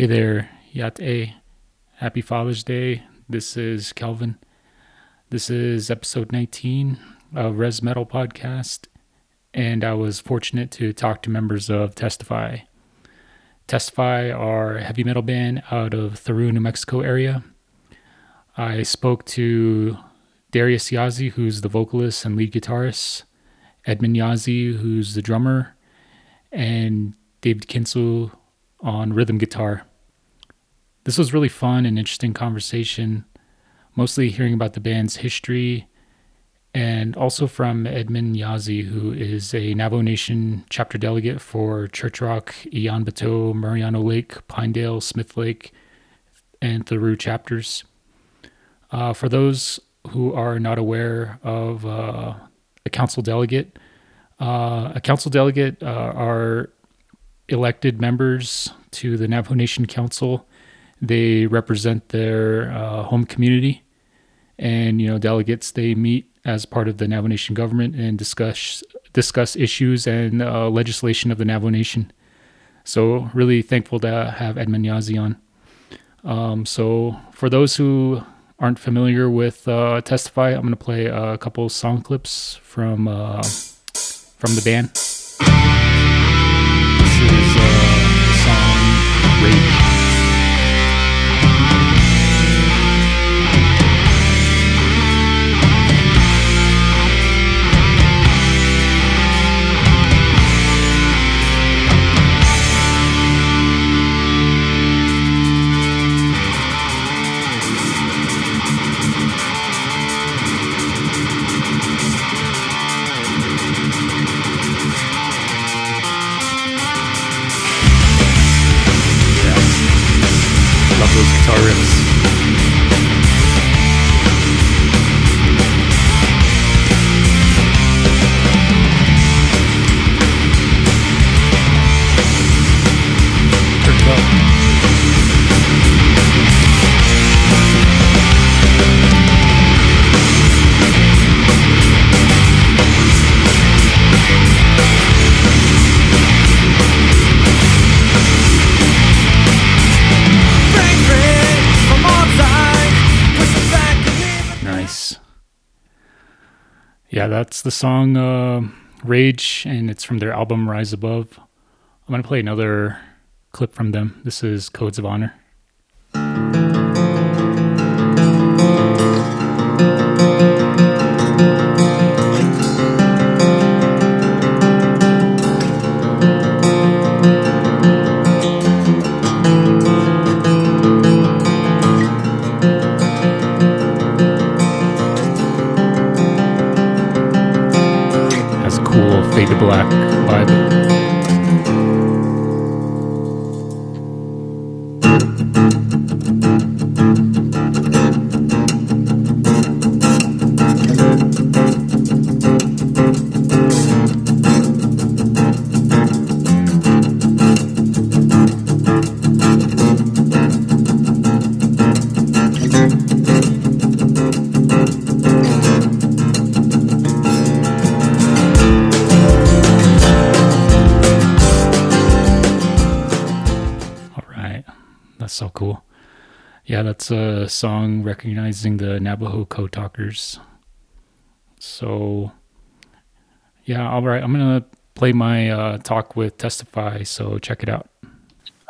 Hey there, Yate. Happy Father's Day. This is Kelvin. This is episode 19 of Res Metal Podcast, and I was fortunate to talk to members of Testify. Testify are a heavy metal band out of Thoreau, New Mexico area. I spoke to Darius Yazzie, who's the vocalist and lead guitarist, Edmund Yazzie, who's the drummer, and David Kinsel on rhythm guitar. This was really fun and interesting conversation, mostly hearing about the band's history and also from Edmund Yazzie, who is a Navajo Nation chapter delegate for Church Rock, Iyanbito, Mariano Lake, Pinedale, Smith Lake, and Thoreau chapters. Uh, for those who are not aware of uh, a council delegate, uh, a council delegate uh, are elected members to the Navajo Nation Council. They represent their uh, home community, and you know delegates they meet as part of the Navajo Nation government and discuss discuss issues and uh, legislation of the Navajo Nation. So really thankful to have Edmund Yazzie on. Um, so for those who aren't familiar with uh, Testify, I'm going to play a couple song clips from uh, from the band. That's the song uh, Rage, and it's from their album Rise Above. I'm going to play another clip from them. This is Codes of Honor. Cool A song recognizing the Navajo code talkers. So, yeah, all right. I'm going to play my uh, talk with Testify. So, check it out.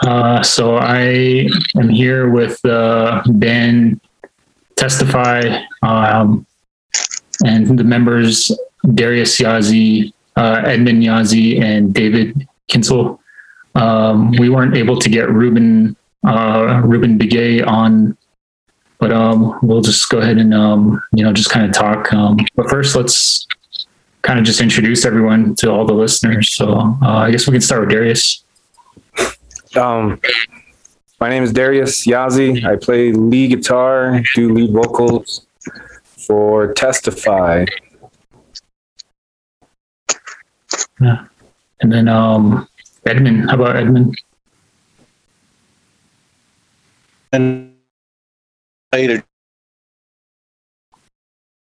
Uh, so, I am here with the band Testify um, and the members Darius Yazzie, uh, Edmund Yazzie, and David Kinsel um, we weren't able to get Ruben uh, Ruben Begay on, but um, we'll just go ahead and um, you know just kind of talk. Um, but first, let's kind of just introduce everyone to all the listeners. So uh, I guess we can start with Darius. Um, my name is Darius Yazzie. I play lead guitar, do lead vocals for Testify. Yeah, and then um, Edmund. How about Edmund? and later.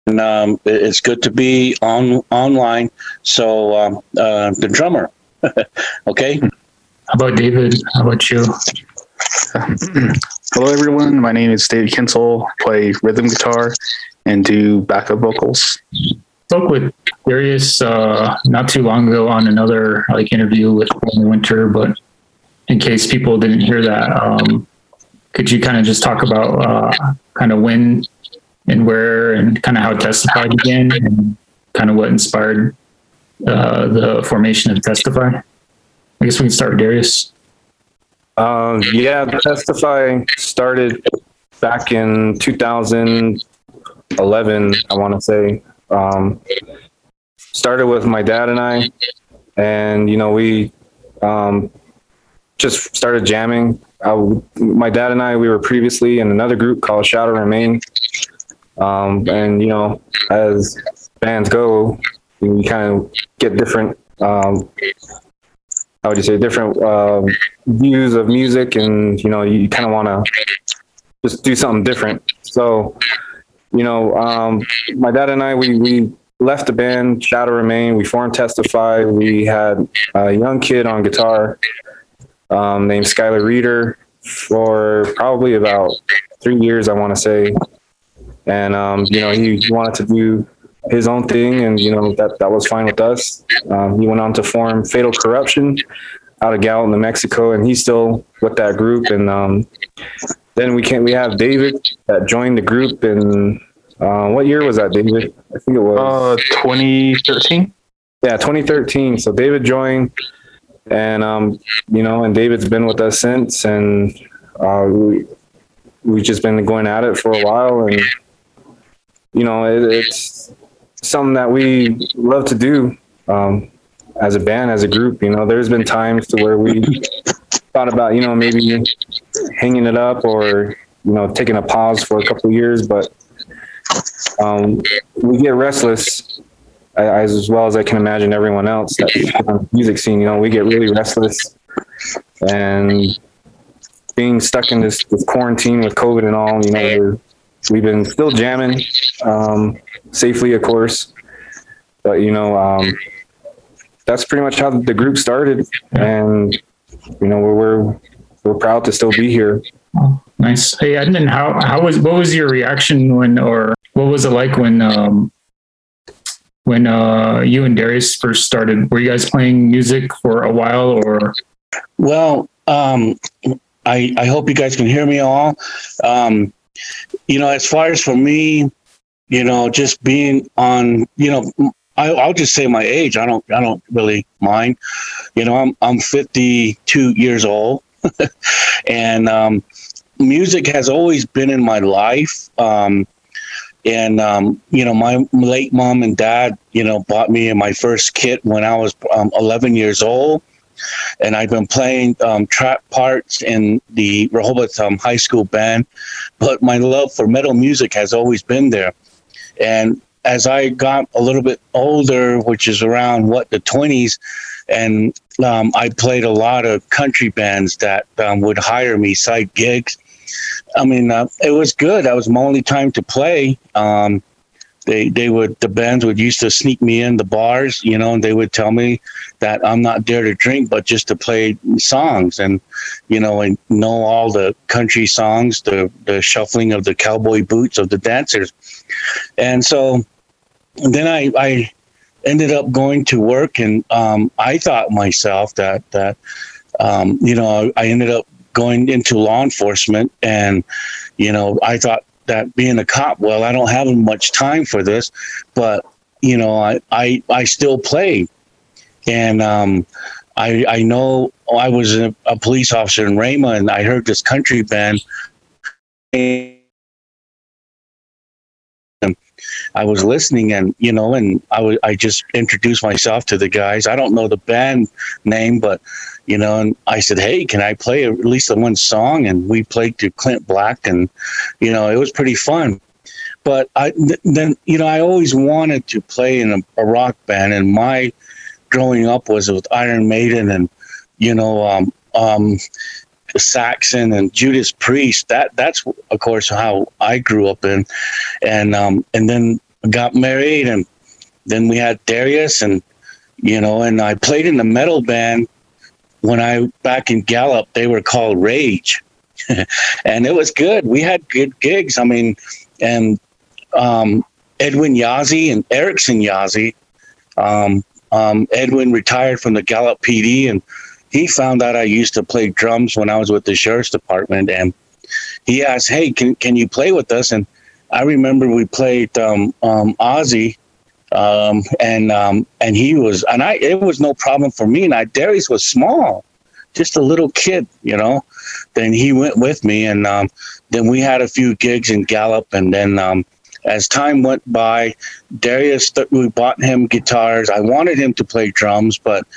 And um, it's good to be on online. So um, uh, the drummer, okay. How about David? How about you? Hello, everyone. My name is David Kinsel. Play rhythm guitar and do backup vocals. Spoke with Darius uh, not too long ago on another like interview with Winter, but in case people didn't hear that, um, could you kind of just talk about uh, kind of when and where and kind of how Testify began and kind of what inspired uh, the formation of Testify? I guess we can start with Darius. Um, yeah, Testify started back in 2011, I want to say. Um, started with my dad and I, and you know we um, just started jamming. I, my dad and I, we were previously in another group called Shadow Remain, um, and you know as bands go, you kind of get different. Um, how would you say different uh, views of music, and you know you kind of want to just do something different. So, you know, um, my dad and I, we we left the band Shadow Remain. We formed Testify. We had a young kid on guitar um, named Skylar Reeder for probably about three years, I want to say. And um, you know, he, he wanted to do his own thing, and you know that that was fine with us. Um, he went on to form Fatal Corruption out of Gallup, New Mexico, and he's still with that group. And um, then we can we have David that joined the group in uh, what year was that, David? I think it was Uh, 2013. yeah 2013. So David joined, and um, you know, and David's been with us since, and uh, we we've just been going at it for a while, and you know, it, it's something that we love to do um, as a band, as a group. You know, there's been times to where we thought about, you know, maybe hanging it up or you know taking a pause for a couple years, but um, we get restless As well as I can imagine everyone else that music scene. You know, we get really restless, and being stuck in this, this quarantine with COVID and all. You know, we've been still jamming um, safely, of course, but you know, um, that's pretty much how the group started, and you know, we're we're, we're proud to still be here. Nice. Hey, then how how was what was your reaction when or what was it like when um when uh you and Darius first started? Were you guys playing music for a while or Well, um, I I hope you guys can hear me all. Um, you know, as far as for me, you know, just being on, you know, I, I'll just say my age. I don't I don't really mind. You know, I'm I'm 52 years old, and um, music has always been in my life. Um, and um, you know, my late mom and dad, you know, bought me my first kit when I was um, 11 years old and I've been playing um, trap parts in the Rehoboth um, High School band. But my love for metal music has always been there. And as I got a little bit older, which is around what the 20s, and um, I played a lot of country bands that um, would hire me side gigs. I mean, uh, it was good. That was my only time to play. Um, they they would the bands would used to sneak me in the bars, you know, and they would tell me that I'm not there to drink, but just to play songs and you know and know all the country songs, the the shuffling of the cowboy boots of the dancers, and so then I I ended up going to work and um, I thought myself that that um, you know I ended up going into law enforcement and you know I thought that being a cop well I don't have much time for this but you know I I, I still play. and um, I I know I was a, a police officer in Ramah and I heard this country band I was listening and you know and I was I just introduced myself to the guys. I don't know the band name, but you know, and I said, "Hey, can I play at least the one song?" And we played to Clint Black, and you know, it was pretty fun. But I th- then you know I always wanted to play in a, a rock band, and my growing up was with Iron Maiden and you know um, um, Saxon and Judas Priest. That that's of course how I grew up in, and um, and then got married, and then we had Darius, and you know, and I played in the metal band when I back in Gallup. They were called Rage, and it was good. We had good gigs. I mean, and um, Edwin Yazzie and Erickson Yazzie. Um, um, Edwin retired from the Gallup PD, and he found out I used to play drums when I was with the sheriff's department, and he asked, "Hey, can can you play with us?" And I remember we played um, um, Ozzy, um, and um, and he was, and I it was no problem for me. And I Darius was small, just a little kid, you know. Then he went with me, and um, then we had a few gigs in Gallup, and then um, as time went by, Darius we bought him guitars. I wanted him to play drums, but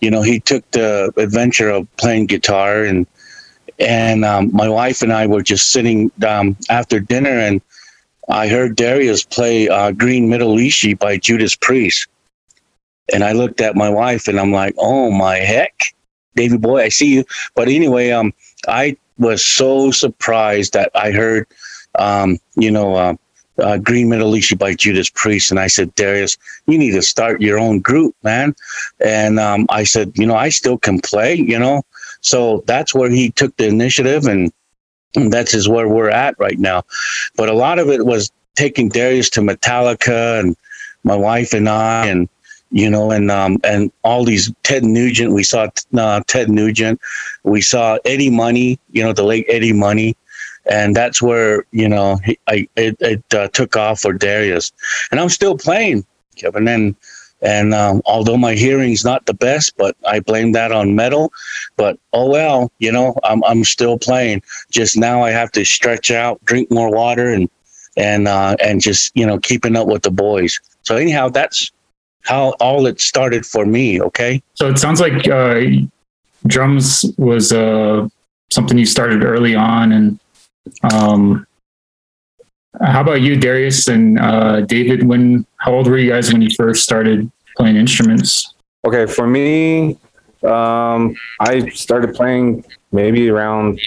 you know he took the adventure of playing guitar and and um, my wife and I were just sitting um, after dinner, and I heard Darius play uh, "Green Manalishi by Judas Priest, and I looked at my wife and I'm like, "Oh my heck, Davy boy, I see you." But anyway, um, I was so surprised that I heard, um, you know. Uh, uh, Green Manalishi by Judas Priest. And I said, Darius, you need to start your own group, man. And um, I said, you know, I still can play, you know. So that's where he took the initiative, and, and that's is where we're at right now. But a lot of it was taking Darius to Metallica, and my wife and I, and you know, and um, and all these Ted Nugent. We saw uh, Ted Nugent. We saw Eddie Money. You know, the late Eddie Money. And that's where you know he, I it, it uh, took off for Darius, and I'm still playing, Kevin. And and um, although my hearing's not the best, but I blame that on metal. But oh well, you know, I'm I'm still playing. Just now, I have to stretch out, drink more water, and and uh, and just you know keeping up with the boys. So anyhow, that's how all it started for me. Okay. So it sounds like uh, drums was uh, something you started early on, and um, how about you, Darius and uh, David? When how old were you guys when you first started playing instruments? Okay, for me, um, I started playing maybe around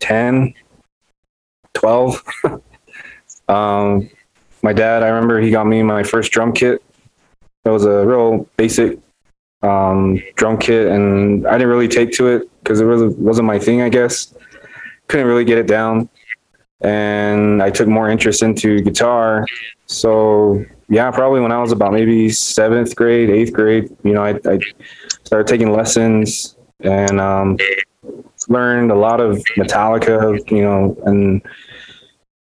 10, 12. um, my dad, I remember he got me my first drum kit. It was a real basic um, drum kit, and I didn't really take to it because it really wasn't my thing, I guess. Couldn't really get it down and I took more interest into guitar. So yeah, probably when I was about maybe seventh grade, eighth grade, you know, I, I started taking lessons and um, learned a lot of Metallica, you know, and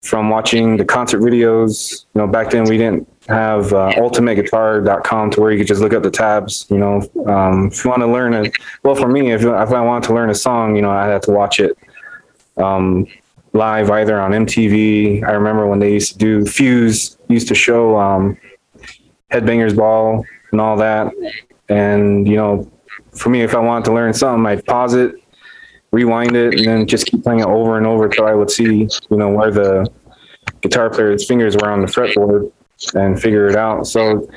from watching the concert videos, you know, back then we didn't have uh, ultimateguitar.com to where you could just look up the tabs, you know, um, if you want to learn it. Well, for me, if, if I wanted to learn a song, you know, I had to watch it. Um, live either on MTV. I remember when they used to do Fuse used to show um, Headbangers Ball and all that. And you know, for me, if I wanted to learn something, I'd pause it, rewind it, and then just keep playing it over and over until I would see, you know, where the guitar player's fingers were on the fretboard and figure it out. So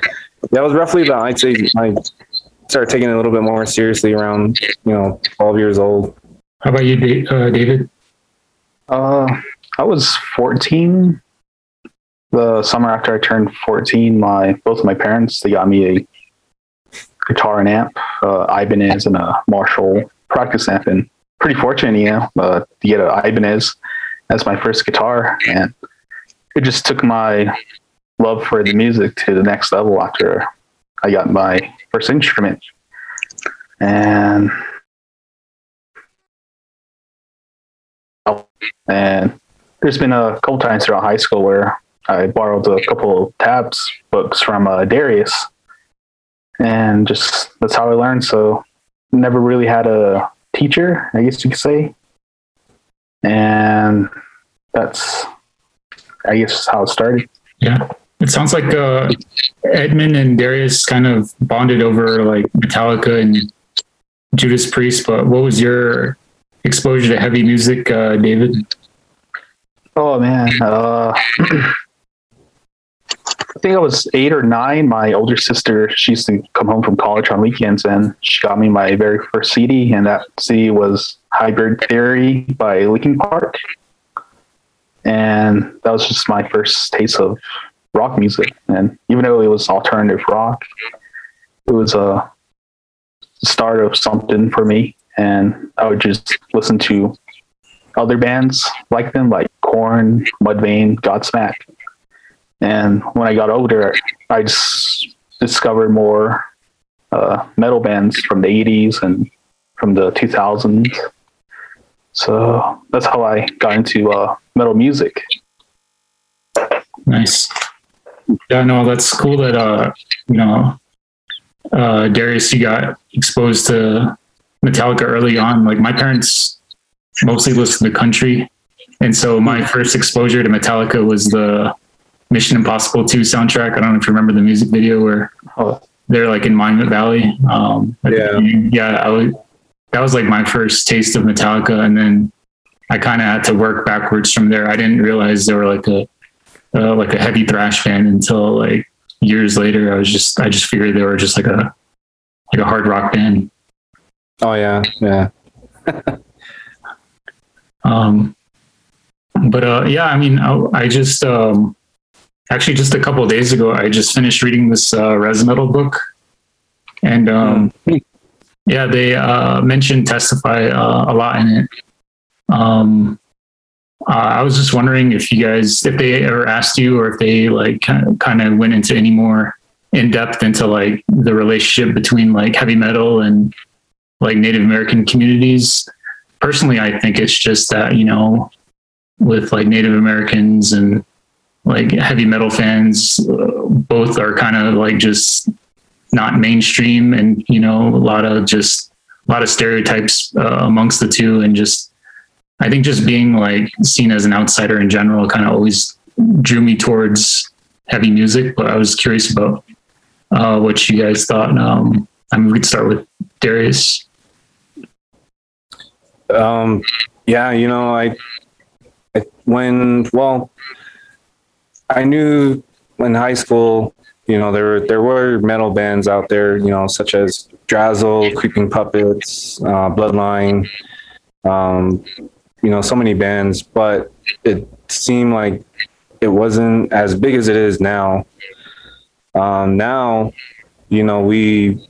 that was roughly about, I'd say, I started taking it a little bit more seriously around, you know, 12 years old. How about you, uh, David? Uh, I was 14. The summer after I turned 14, my both of my parents they got me a guitar and amp, uh, Ibanez and a Marshall practice amp, and pretty fortunate, you know, uh, to get an Ibanez as my first guitar, and it just took my love for the music to the next level after I got my first instrument, and And there's been a couple times throughout high school where I borrowed a couple tabs books from uh, Darius, and just that's how I learned. So never really had a teacher, I guess you could say, and that's I guess how it started. Yeah, it sounds like uh, Edmund and Darius kind of bonded over like Metallica and Judas Priest. But what was your exposure to heavy music, uh, David? Oh man, uh, I think I was eight or nine. My older sister, she used to come home from college on weekends, and she got me my very first CD, and that CD was Hybrid Theory by Linkin Park, and that was just my first taste of rock music. And even though it was alternative rock, it was a start of something for me and I would just listen to other bands like them, like Korn, Mudvayne, Godsmack. And when I got older, I just discovered more uh, metal bands from the 80s and from the 2000s. So that's how I got into uh, metal music. Nice. Yeah, no, that's cool that uh, you know, uh, Darius, you got exposed to Metallica early on. Like my parents mostly listened to country, and so my first exposure to Metallica was the Mission Impossible 2 soundtrack. I don't know if you remember the music video where Oh. they're like in Monument Valley. Um, Yeah. yeah, I was, that was like my first taste of Metallica, and then I kind of had to work backwards from there. I didn't realize they were like a uh, like a heavy thrash fan until like years later. I was just I just figured they were just like a like a hard rock band. Oh yeah, yeah. Um, but uh, yeah, I mean, I, I just um, actually just a couple of days ago, I just finished reading this uh, res metal book, and um, yeah, they uh, mentioned testify uh, a lot in it. Um, I was just wondering if you guys, if they ever asked you, or if they like kind of went into any more in depth into like the relationship between like heavy metal and like Native American communities. Personally i think it's just that you know with like native americans and like heavy metal fans both are kind of like just not mainstream and you know a lot of just a lot of stereotypes uh, amongst the two and just i think just being like seen as an outsider in general kind of always drew me towards heavy music but i was curious about uh, what you guys thought. Um, i mean we could start with darius Um, yeah, you know, I, I when well, I knew in high school, you know, there were there were metal bands out there, you know, such as Drazzle, Creeping Puppets, uh, Bloodline, um, you know, so many bands, but it seemed like it wasn't as big as it is now. Um, now, you know, we.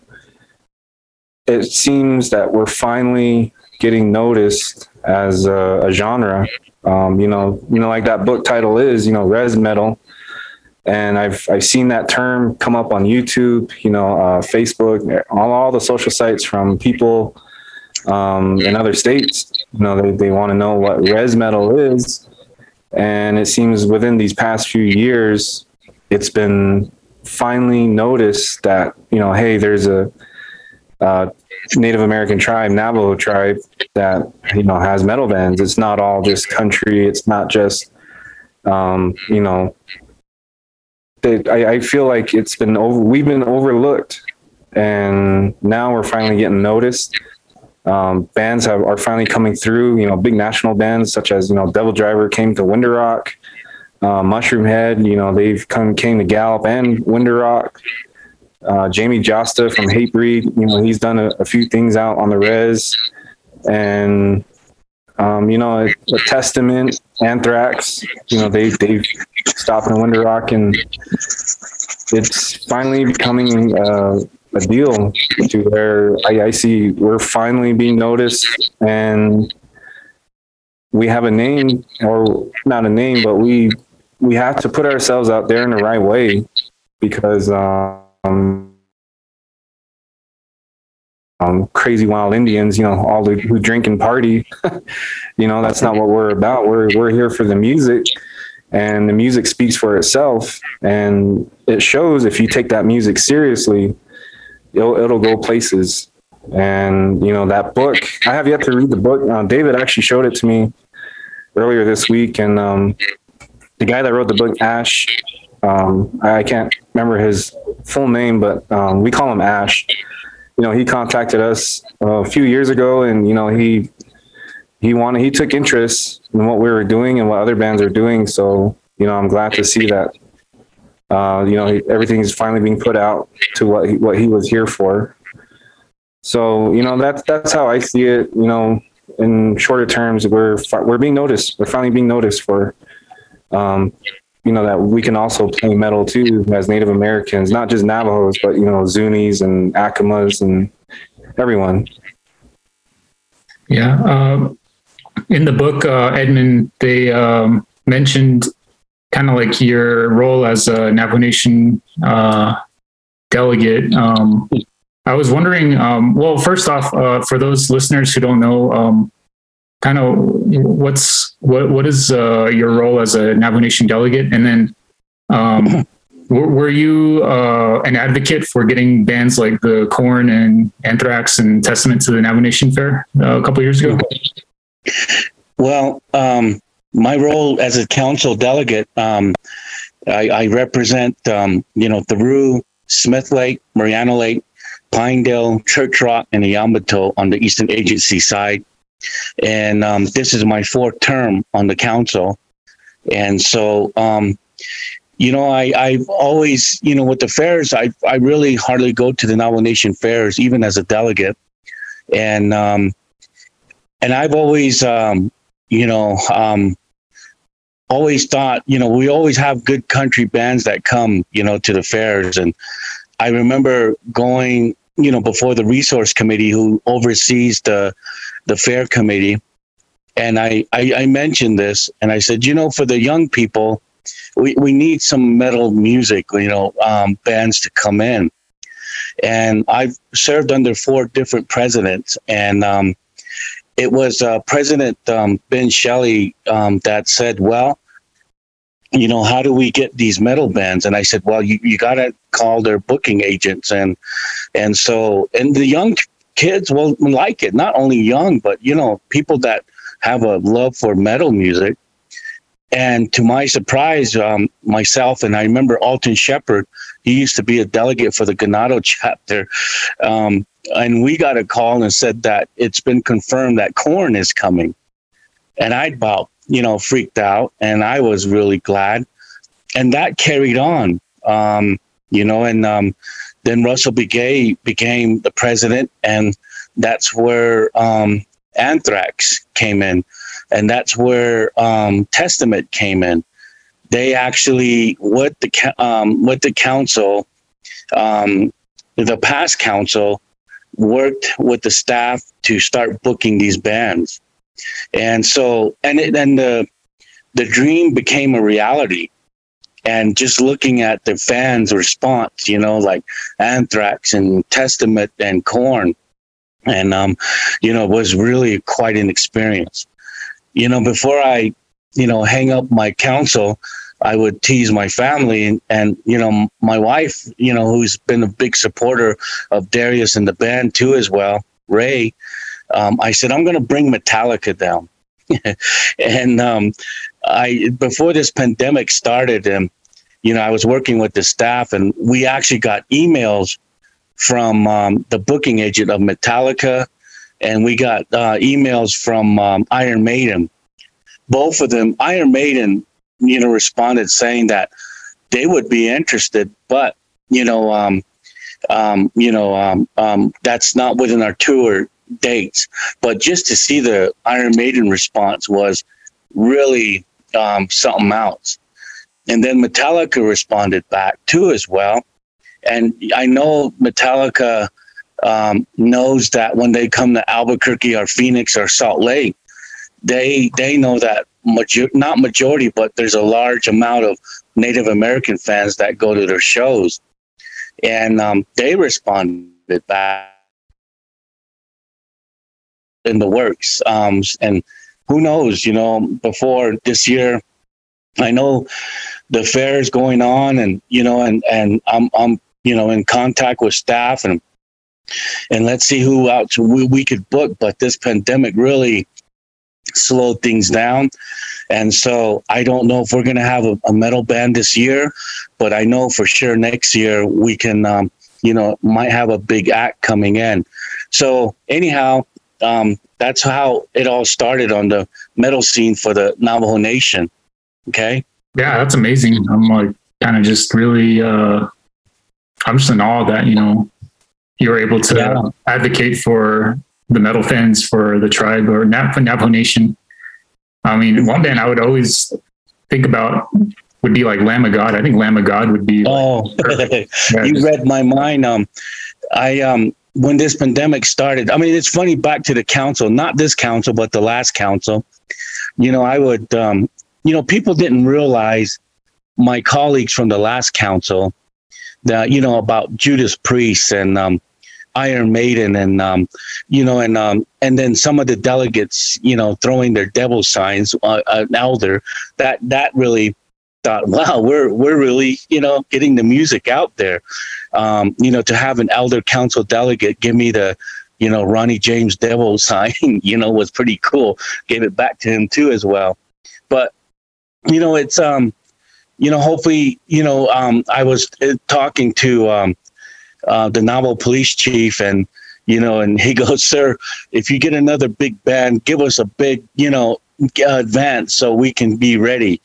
It seems that we're finally getting noticed as a, a genre. Um, you know, you know, like that book title is, you know, res metal. And I've I've seen that term come up on YouTube, you know, uh, Facebook, all, all the social sites from people um, in other states. You know, they, they want to know what res metal is. And it seems within these past few years, it's been finally noticed that, you know, hey, there's a uh, Native American tribe, Navajo tribe, that you know has metal bands. It's not all just country. It's not just, um, you know. They, I, I feel like it's been over. We've been overlooked, and now we're finally getting noticed. Um, bands have, are finally coming through. You know, big national bands such as you know Devil Driver came to Window Rock, uh, Mushroom Head. You know, they've come came to Gallup and Window Rock uh, Jamey Jasta from Hatebreed. You know, he's done a, a, few things out on the res, and um, you know, a, a, Testament, Anthrax. You know, they they've stopped in Window Rock, and it's finally becoming uh, a deal to where I, I see we're finally being noticed, and we have a name, or not a name, but we we have to put ourselves out there in the right way because. Um, um, um, crazy wild Indians, you know, all the who drink and party. you know, that's not what we're about. We're we're here for the music, and the music speaks for itself, and it shows if you take that music seriously, it'll it'll go places. And you know that book, I have yet to read the book. Uh, David actually showed it to me earlier this week, and um, the guy that wrote the book, Ash, um, I can't remember his full name, but um, we call him Ash. You know, he contacted us a few years ago, and you know, he he wanted he took interest in what we were doing and what other bands are doing. So, you know, I'm glad to see that. Uh, you know, everything is finally being put out to what he, what he was here for. So, you know, that's that's how I see it. You know, in shorter terms, we're we're being noticed. We're finally being noticed for um, you know that we can also play metal too as Native Americans, not just Navajos, but you know Zunis and Acomas and everyone. Yeah, um, in the book, uh, Edmund, they um, mentioned kind of like your role as a Navajo Nation uh, delegate. Um, I was wondering, um, well, first off, uh, for those listeners who don't know, um, kind of what's what what is uh, your role as a Navajo Nation delegate, and then um, were, were you uh, an advocate for getting bands like the Korn and Anthrax and Testament to the Navajo Nation Fair uh, a couple years ago? Well, um, my role as a council delegate, um, I, I, represent, um, you know, Thoreau, Smith Lake, Mariano Lake, Pinedale, Church Rock, and the Yamato on the Eastern Agency side. And um, this is my fourth term on the council. And so, um, you know, I, I've always, you know, with the fairs, I, I really hardly go to the Navajo Nation fairs, even as a delegate. And, um, and I've always, um, you know, um, always thought, you know, we always have good country bands that come, you know, to the fairs. And I remember going, you know, before the resource committee who oversees the the fair committee. And I, I, I mentioned this and I said, you know, for the young people, we, we need some metal music, you know, um, bands to come in. And I've served under four different presidents. And um, it was uh, President um, Ben Shelly um, that said, well, you know, how do we get these metal bands? And I said, well, you, you got to call their booking agents. And, and so, and the young kids will like it, not only young, but, you know, people that have a love for metal music. And to my surprise, um, myself and I remember Alton Shepherd, he used to be a delegate for the Ganado chapter. Um, and we got a call and said that it's been confirmed that Korn is coming. And I about, you know, freaked out and I was really glad. And that carried on, um, you know, and um, then Russell Begaye became the president. And that's where um, Anthrax came in. And that's where um, Testament came in. They actually, with the, um, with the council, um, the past council, worked with the staff to start booking these bands. And so, and it, and the the dream became a reality. And just looking at the fans' response, you know, like Anthrax and Testament and Korn and um, you know, was really quite an experience. You know, before I, you know, hang up my council, I would tease my family and, and, you know my wife, you know, who's been a big supporter of Darius and the band too as well, Ray. Um, I said I'm going to bring Metallica down, and um, I before this pandemic started, and um, you know I was working with the staff, and we actually got emails from um, the booking agent of Metallica, and we got uh, emails from um, Iron Maiden. Both of them, Iron Maiden you know, responded saying that they would be interested, but you know, um, um, you know, um, um, that's not within our tour dates. But just to see the Iron Maiden response was really um, something else. And then Metallica responded back too as well. And I know Metallica um, knows that when they come to Albuquerque or Phoenix or Salt Lake, they they know that major- not majority, but there's a large amount of Native American fans that go to their shows, and um, they responded back in the works. Um, and who knows? You know, before this year, I know the fair is going on, and you know, and and I'm I'm you know in contact with staff and and let's see who else we, we could book. But this pandemic really slowed things down. And so I don't know if we're going to have a, a, metal band this year, but I know for sure next year we can, um, you know, might have a big act coming in. So anyhow, um, that's how it all started on the metal scene for the Navajo Nation. Okay. Yeah, that's amazing. I'm like kind of just really, uh, I'm just in awe that, you know, you were able to yeah. advocate for the metal fans for the tribe or Navajo Nation. I mean, one band I would always think about would be like Lamb of God. I think Lamb of God would be. Oh, like, yeah, you just, read my mind. Um, I um, when this pandemic started, I mean, it's funny back to the council, not this council, but the last council. You know, I would, um, you know, people didn't realize my colleagues from the last council that, you know, about Judas Priest and um, Iron Maiden and, um, you know, and, um, and then some of the delegates, you know, throwing their devil signs, uh, an elder, that, that really thought, wow, we're, we're really, you know, getting the music out there um, you know, to have an elder council delegate give me the, you know, Ronnie James Devil sign, you know, was pretty cool. Gave it back to him too as well. But, you know, it's, um, you know, hopefully, you know, um, I was uh, talking to um, uh, the novel police chief and, you know, and he goes, sir, if you get another big band, give us a big, you know, advance so we can be ready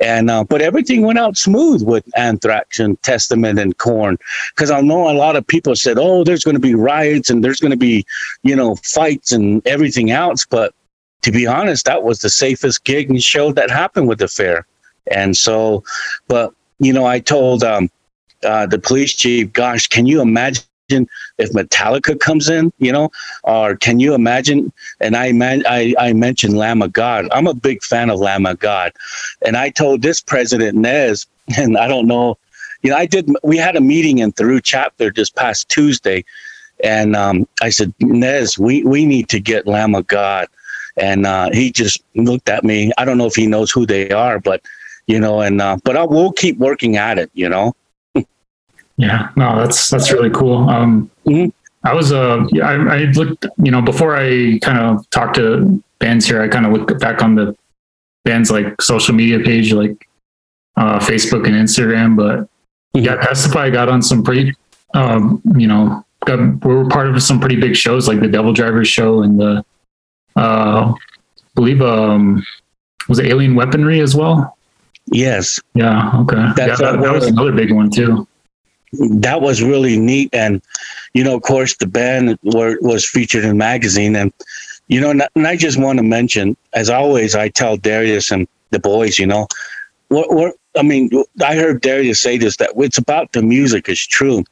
and uh, but everything went out smooth with Anthrax and Testament and Korn, because I know a lot of people said, "Oh, there's going to be riots and there's going to be, you know, fights and everything else." But to be honest, that was the safest gig and show that happened with the fair. And so, but you know, I told um, uh, the police chief, "Gosh, can you imagine?" If Metallica comes in, you know, or can you imagine? And I man, I, I mentioned Lamb of God. I'm a big fan of Lamb of God, and I told this president Nez, and I don't know, you know, I did. We had a meeting in Thoreau chapter this past Tuesday, and um, I said, Nez, we we need to get Lamb of God, and uh, he just looked at me. I don't know if he knows who they are, but you know, and uh, but I will keep working at it, you know. Yeah, no, that's that's really cool. Um, mm-hmm. I was uh, I, I looked, you know, before I kind of talked to bands here, I kind of looked back on the band's like social media page, like uh, Facebook and Instagram. But mm-hmm. yeah, Testify got on some pretty, um, you know, got, we were part of some pretty big shows like the Devil Drivers show and the, uh, I believe, um, was it Alien Weaponry as well? Yes. Yeah. Okay. That's yeah, that, that was another big one too that was really neat. And, you know, of course, the band were, was featured in magazine. And, you know, and I just want to mention, as always, I tell Darius and the boys, you know, what, what, I mean, I heard Darius say this, that it's about the music is true.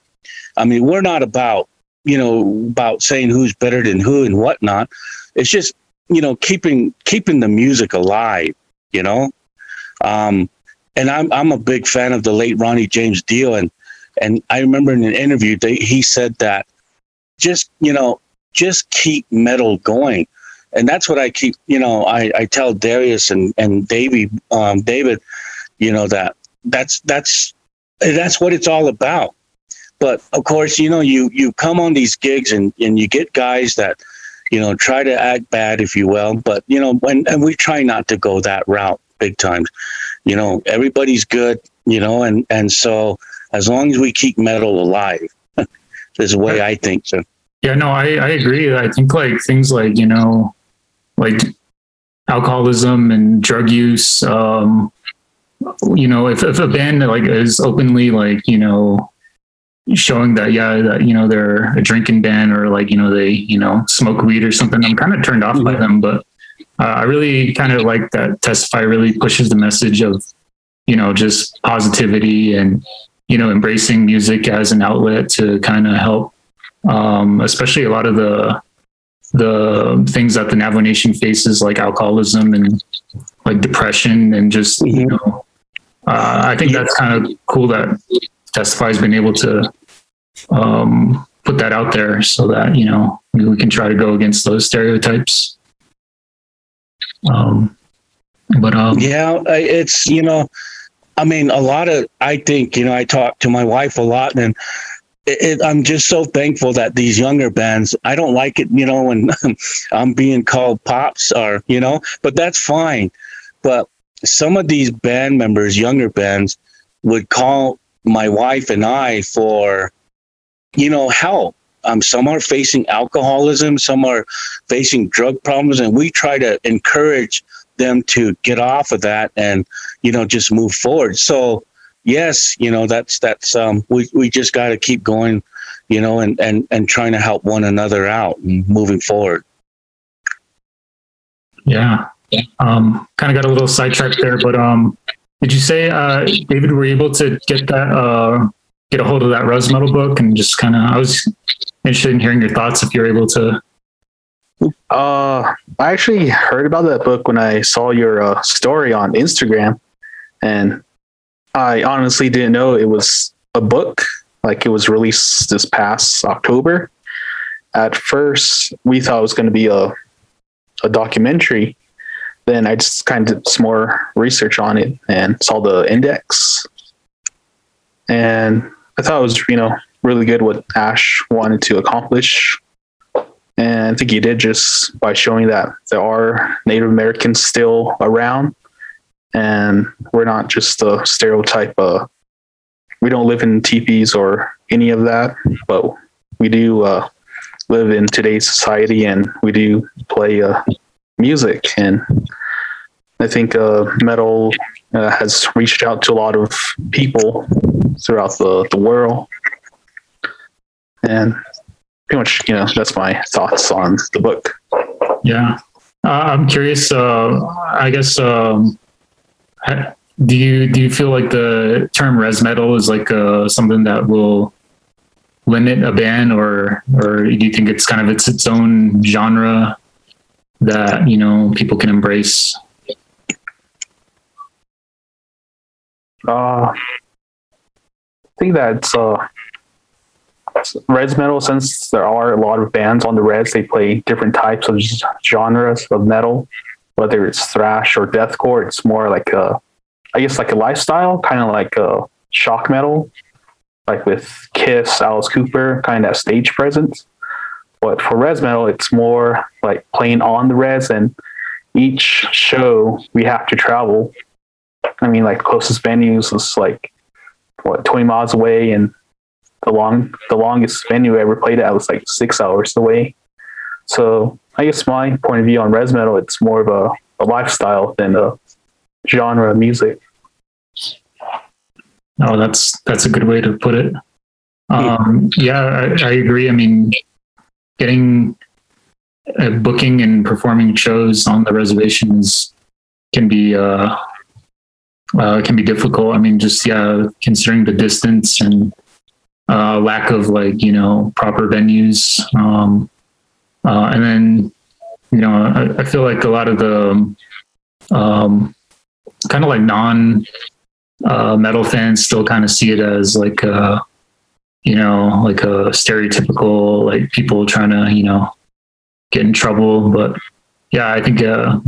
I mean, we're not about, you know, about saying who's better than who and whatnot. It's just, you know, keeping, keeping the music alive, you know? Um, and I'm, I'm a big fan of the late Ronnie James Dio and, and I remember in an interview, they, he said that just, you know, just keep metal going. And that's what I keep, you know, I, I tell Darius and, and Davey, um, David, you know, that that's, that's, that's what it's all about. But of course, you know, you, you come on these gigs and, and you get guys that, you know, try to act bad, if you will. But, you know, when, and we try not to go that route big times. You know, everybody's good, you know, and, and so, as long as we keep metal alive. is the way I think so. Yeah, no, I, I agree. I think like things like, you know, like alcoholism and drug use, um, you know, if, if a band like is openly like, you know, showing that, yeah, that, you know, they're a drinking band or like, you know, they, you know, smoke weed or something, I'm kind of turned off by them. But uh, I really kind of like that Testify really pushes the message of, you know, just positivity and, you know, embracing music as an outlet to kind of help, um, especially a lot of the the things that the Navajo Nation faces, like alcoholism and like depression, and just mm-hmm. you know, uh, I think that's kind of cool that Testify has been able to um, put that out there so that you know we can try to go against those stereotypes. Um, but um, yeah, it's you know I mean, a lot of, I think, you know, I talk to my wife a lot and it, it, I'm just so thankful that these younger bands, I don't like it, you know, when I'm being called pops or, you know, but that's fine. But some of these band members, younger bands, would call my wife and I for, you know, help. Um, some are facing alcoholism, some are facing drug problems, and we try to encourage them to get off of that and you know just move forward so yes you know that's that's um we, we just got to keep going you know and and and trying to help one another out and moving forward yeah um kind of got a little sidetracked there but um did you say uh david were able to get that uh get a hold of that res metal book and just kind of i was interested in hearing your thoughts if you're able to. Uh, I actually heard about that book when I saw your uh, story on Instagram, and I honestly didn't know it was a book. Like it was released this past October. At first, we thought it was going to be a a documentary. Then I just kind of did some more research on it and saw the index, and I thought it was you know really good what Ash wanted to accomplish and I think he did just by showing that there are Native Americans still around, and we're not just a stereotype. Uh, we don't live in teepees or any of that, but we do uh, live in today's society, and we do play uh, music. And I think uh, metal uh, has reached out to a lot of people throughout the, the world, and pretty much, you know, that's my thoughts on the book. Yeah, uh, I'm curious. Uh, I guess um, do you do you feel like the term res metal is like uh, something that will limit a band, or or do you think it's kind of it's its own genre that you know people can embrace? Uh, I think that's uh, res metal. Since there are a lot of bands on the res, they play different types of genres of metal, whether it's thrash or deathcore. It's more like a, I guess, like a lifestyle, kind of like a shock metal, like with Kiss, Alice Cooper, kind of stage presence. But for res metal, it's more like playing on the res, and each show we have to travel. I mean, like closest venues is like what 20 miles away, and the long the longest venue I ever played at was like six hours away. So I guess my point of view on res metal, it's more of a, a lifestyle than a genre of music. Oh, that's that's a good way to put it. Um, yeah, I, I agree. I mean, getting uh, booking and performing shows on the reservations can be uh, uh, can be difficult. I mean, just yeah, considering the distance and uh, lack of like you know proper venues, um, uh, and then you know I, I feel like a lot of the um, kind of like non uh, metal fans still kind of see it as like a, you know, like a stereotypical like people trying to you know get in trouble. But yeah, I think uh,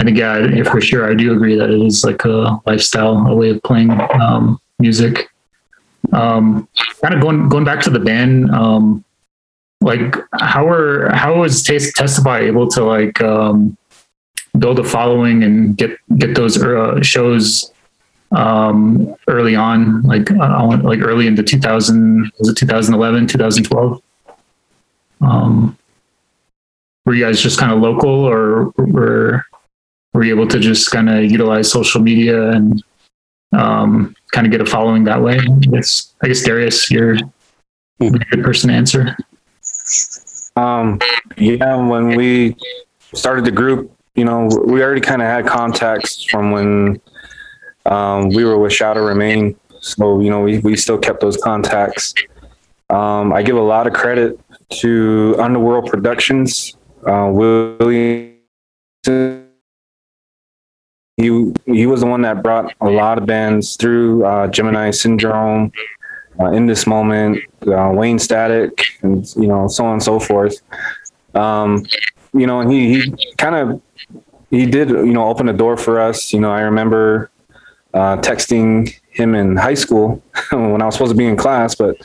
I think yeah, for sure, I do agree that it is like a lifestyle, a way of playing um, music. Um, kind of going going back to the band. Um, like how are how was Taste Testify able to like um, build a following and get get those uh, shows um, early on, like uh, like early into 2000, was it 2011, 2012? Um, were you guys just kind of local, or were were you able to just kind of utilize social media and um, kind of get a following that way? I guess, I guess Darius, you're a good person to answer. Um, yeah, when we started the group, you know, we already kind of had contacts from when um, we were with Shadow Remain. So, you know, we, we still kept those contacts. Um, I give a lot of credit to Underworld Productions. Uh, Willie, he, he was the one that brought a lot of bands through uh, Gemini Syndrome, uh, In This Moment, uh, Wayne Static, and, you know, so on and so forth. Um, you know, and he, he kind of, he did, you know, open a door for us. You know, I remember uh, texting him in high school when I was supposed to be in class, but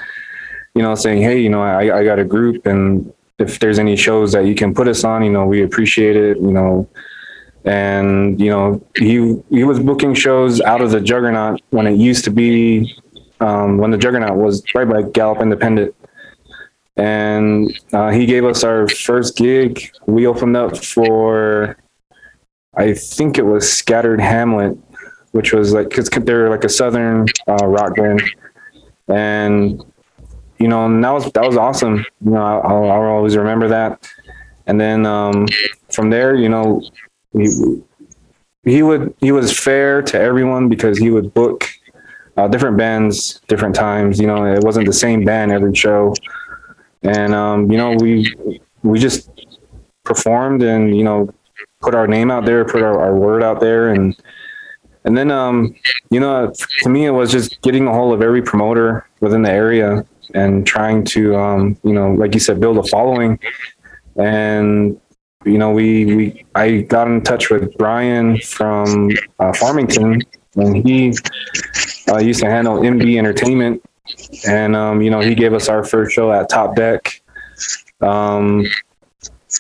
you know, saying, "Hey, you know, I, I got a group, and if there's any shows that you can put us on, you know, we appreciate it." You know, and you know, he he was booking shows out of the Juggernaut when it used to be um, when the Juggernaut was right by Gallup Independent. And uh, he gave us our first gig. We opened up for, I think it was Scattered Hamlet, which was like because they're like a southern uh, rock band, and you know and that was that was awesome. You know, I'll, I'll always remember that. And then um, from there, you know, he he would he was fair to everyone because he would book uh, different bands different times. You know, it wasn't the same band every show. and um, you know we we just performed and you know put our name out there, put our, our word out there, and and then um, you know to me it was just getting a hold of every promoter within the area and trying to um, you know like you said build a following and you know we we I got in touch with Brian from uh, Farmington and he uh, used to handle MB Entertainment. And um, you know he gave us our first show at Top Deck um,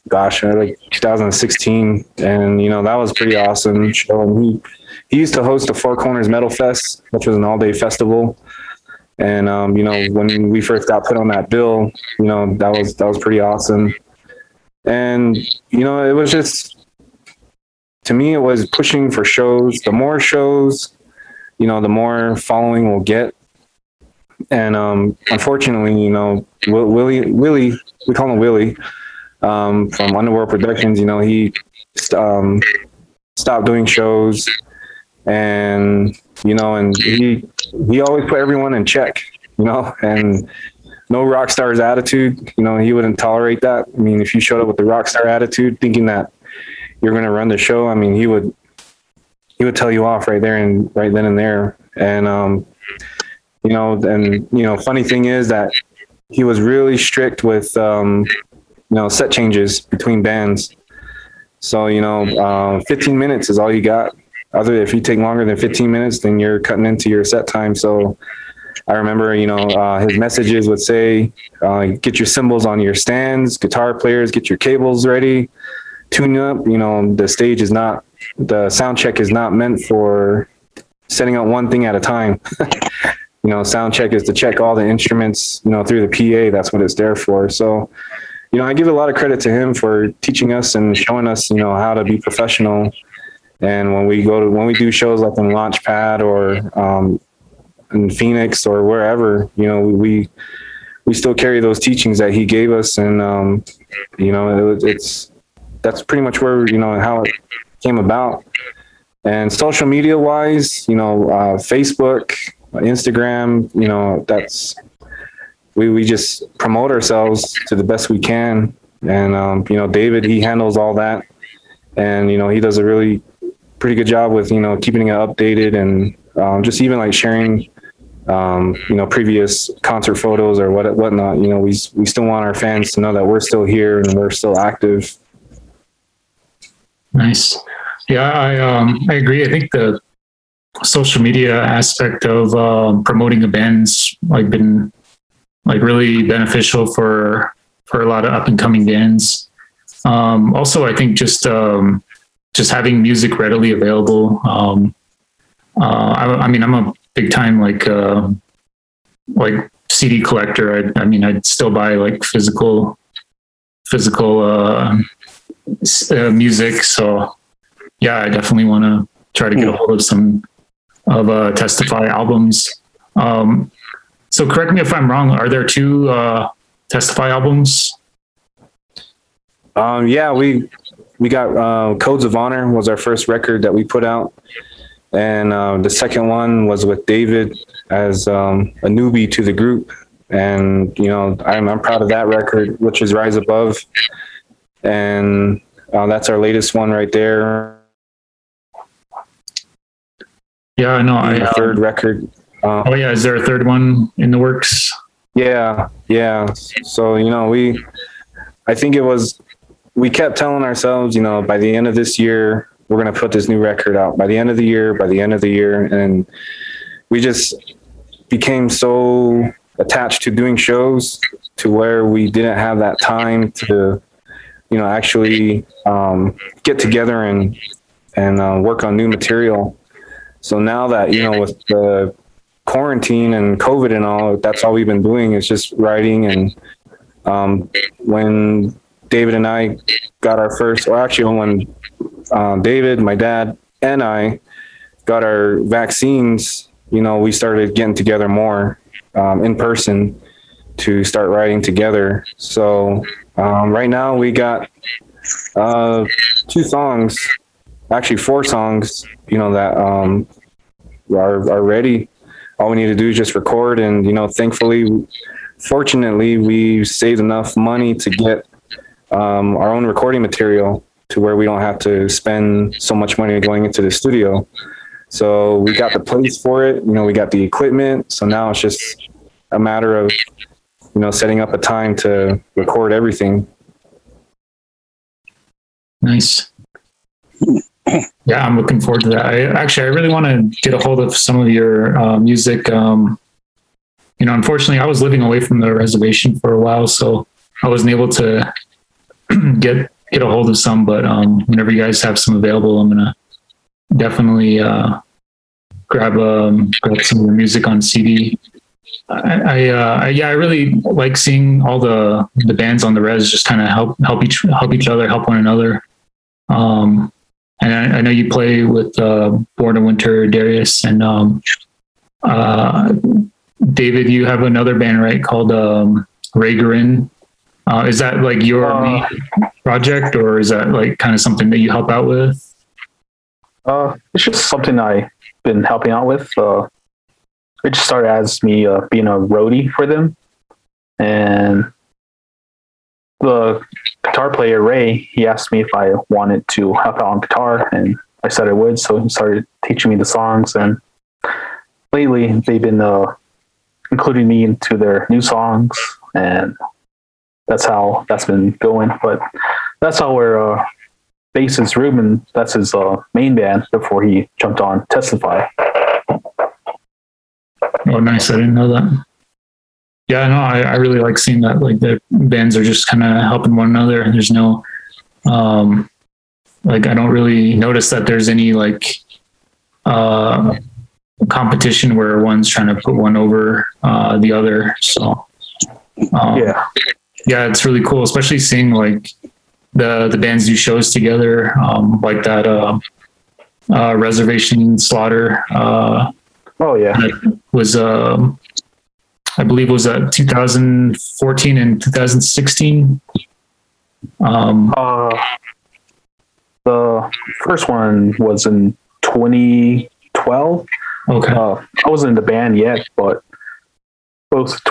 gosh uh, like 2016 and you know that was pretty awesome show. And he he used to host the Four Corners Metal Fest which was an all-day festival. And um, you know, when we first got put on that bill, you know, that was that was pretty awesome. And you know, it was just to me, it was pushing for shows. The more shows, you know, the more following we'll get. And um, unfortunately, you know, Willie, Willie, we call him Willie um, from Underworld Productions. You know, he um, stopped doing shows, and you know, and he he always put everyone in check, you know, and no rock star's attitude. You know, he wouldn't tolerate that. I mean, if you showed up with the rock star attitude, thinking that you're going to run the show, I mean, he would he would tell you off right there and right then and there. And um, you know, and you know, funny thing is that he was really strict with um, you know set changes between bands. So you know, uh, 15 minutes is all you got other if you take longer than 15 minutes, then you're cutting into your set time. So I remember, you know, uh, his messages would say, uh, "Get your cymbals on your stands, guitar players, get your cables ready, tune up." You know, the stage is not, the sound check is not meant for setting up one thing at a time. you know, sound check is to check all the instruments, you know, through the PA. That's what it's there for. So, you know, I give a lot of credit to him for teaching us and showing us, you know, how to be professional and when we go to when we do shows like in Launchpad or um, in Phoenix or wherever, you know, we we still carry those teachings that he gave us, and um, you know, it, it's that's pretty much where you know how it came about. And social media wise, you know, uh, Facebook, Instagram, you know, that's we we just promote ourselves to the best we can. And um, you know, David, he handles all that, and you know, he does a really pretty good job with you know keeping it updated and um, just even like sharing um, you know previous concert photos or what whatnot. You know, we we still want our fans to know that we're still here and we're still active. Nice. Yeah, I um, I agree. I think the social media aspect of uh, promoting a band's like been like really beneficial for for a lot of up and coming bands. Um, also, I think just um, just having music readily available. Um, uh, I, I, mean, I'm a big time like uh, like CD collector. I, I, mean, I'd still buy like physical physical uh, uh music. So yeah, I definitely want to try to get a hold of some of uh, Testify albums. Um, so correct me if I'm wrong. Are there two uh, Testify albums? Um, yeah, we we got uh, Codes of Honor was our first record that we put out, and uh, the second one was with David as um, a newbie to the group, and you know I'm I'm proud of that record, which is Rise Above, and uh, that's our latest one right there. Yeah, I know. I third um, record. Um, oh yeah, is there a third one in the works? Yeah, yeah. So you know we, I think it was we kept telling ourselves, you know, by the end of this year, we're going to put this new record out. By the end of the year, by the end of the year, and we just became so attached to doing shows to where we didn't have that time to, you know, actually um, get together and and uh, work on new material. So now that you know, with the quarantine and COVID and all, that's all we've been doing is just writing and um, when David and I got our first, or actually when uh, David, my dad, and I got our vaccines, you know, we started getting together more um, in person to start writing together. So um, right now we got uh, two songs, actually four songs, you know, that um, are, are ready. All we need to do is just record, and you know, thankfully, fortunately, we saved enough money to get um, our own recording material to where we don't have to spend so much money going into the studio. So we got the place for it. You know, we got the equipment. So now it's just a matter of, you know, setting up a time to record everything. Nice. Yeah, I'm looking forward to that. I actually, I really want to get a hold of some of your uh, music. Um, you know, unfortunately, I was living away from the reservation for a while, so I wasn't able to get get a hold of some. But um, whenever you guys have some available, I'm gonna definitely uh, grab um, grab some of the music on CD. I, I, uh, I yeah, I really like seeing all the the bands on the res just kind of help help each help each other, help one another. Um, and I, I know you play with uh, Born in Winter, Darius, and um, uh, David. You have another band, right, called um, Raygarin. Uh, is that like your Uh, project, or is that like kind of something that you help out with? Uh, it's just something I've been helping out with. Uh, it just started as me uh, being a roadie for them, and the guitar player Ray he asked me if I wanted to help out on guitar, and I said I would. So he started teaching me the songs, and lately they've been uh, including me into their new songs, and that's how that's been going. But that's how we're. Uh, bassist Ruben, that's his uh, main band before he jumped on Testify. Oh, nice! I didn't know that. Yeah, no, I, I really like seeing that. Like the bands are just kind of helping one another, and there's no, um, like I don't really notice that there's any like, uh, competition where one's trying to put one over uh, the other. So, um, Yeah, yeah, it's really cool, especially seeing like the the bands do shows together, um, like that uh, uh, Reservation Slaughter uh, oh yeah, was um, I believe it was uh, 2014 and 2016. Um, uh, the first one was in 2012. okay, Uh, I wasn't in the band yet, but both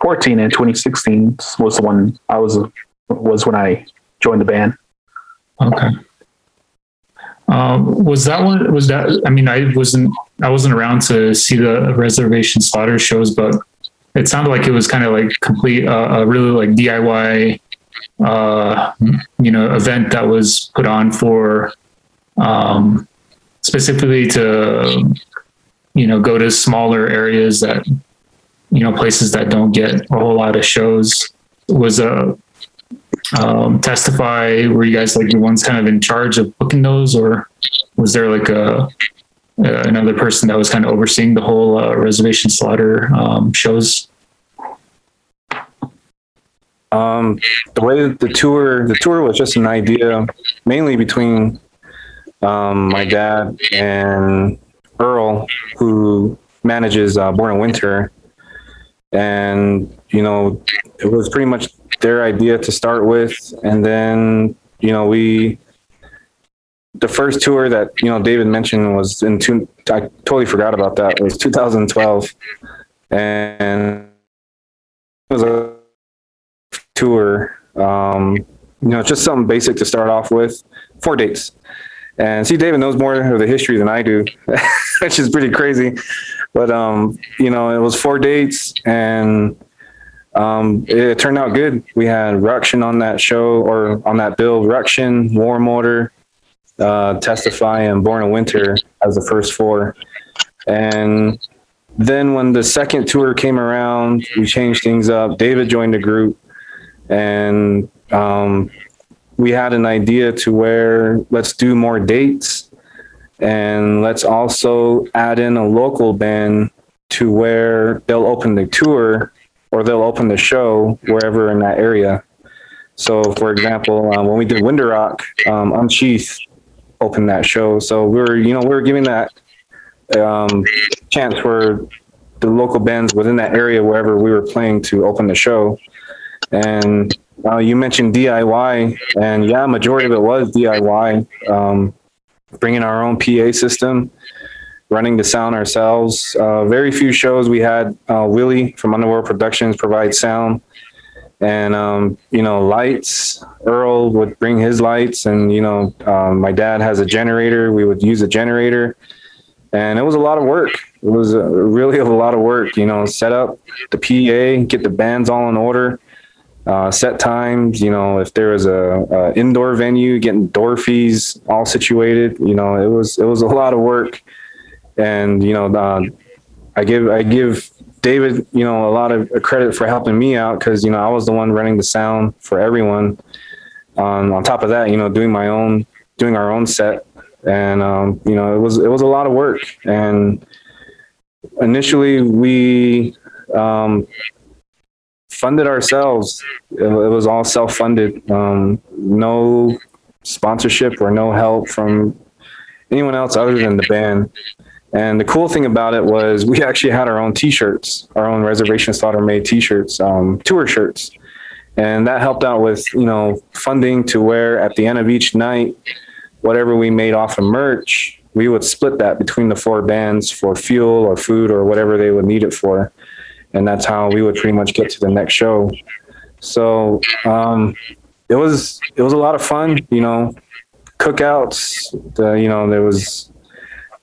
2014 and 2016 was the one I was was when I joined the band. okay. Um, was that one? Was that? I mean, I wasn't. I wasn't around to see the Reservation Slaughter shows, but it sounded like it was kind of like complete, uh, a really like DIY, uh, you know, event that was put on for, um, specifically to, you know, go to smaller areas that, you know, places that don't get a whole lot of shows. Was a um, testify? Were you guys like the ones kind of in charge of booking those, or was there like a uh, another person that was kind of overseeing the whole uh, reservation slaughter um, shows? Um, the way that the tour, the tour was just an idea, mainly between um, my dad and Earl, who manages uh, Born in Winter, and you know, it was pretty much their idea to start with, and then you know we. The first tour that you know David mentioned was in two. I totally forgot about that. It was 2012, and it was a tour. Um, you know, just something basic to start off with. Four dates. And see, David knows more of the history than I do, which is pretty crazy. But, um, you know, it was four dates and um, it turned out good. We had Ruction on that show or on that bill, Ruction, War Motor, uh, Testify, and Born in Winter as the first four. And then when the second tour came around, we changed things up. David joined the group and um, we had an idea to where let's do more dates and let's also add in a local band to where they'll open the tour or they'll open the show wherever in that area. So, for example, um, when we did Window Rock, um, Unsheath opened that show. So we are you know, we are giving that um, chance for the local bands within that area, wherever we were playing, to open the show. And uh, you mentioned DIY, and yeah, majority of it was DIY. Um, bringing our own PA system, running the sound ourselves. Uh, very few shows we had uh, Willie from Underworld Productions provide sound, and um, you know lights. Earl would bring his lights, and you know um, my dad has a generator. We would use a generator, and it was a lot of work. It was uh, really a lot of work. You know, set up the PA, get the bands all in order. Uh, set times, you know, if there was a, a indoor venue, getting door fees all situated, you know, it was it was a lot of work and you know uh, I give I give David you know a lot of credit for helping me out because you know I was the one running the sound for everyone. Um, on top of that, you know, doing my own doing our own set, and um, you know it was it was a lot of work. And initially we um, funded ourselves. It, it was all self funded. Um, no sponsorship or no help from anyone else other than the band. And the cool thing about it was we actually had our own T-shirts, our own Reservation Slaughter made T-shirts, um, tour shirts, and that helped out with you know funding to where at the end of each night, whatever we made off of merch, we would split that between the four bands for fuel or food or whatever they would need it for, and that's how we would pretty much get to the next show. So um, it was it was a lot of fun, you know, cookouts. The, you know there was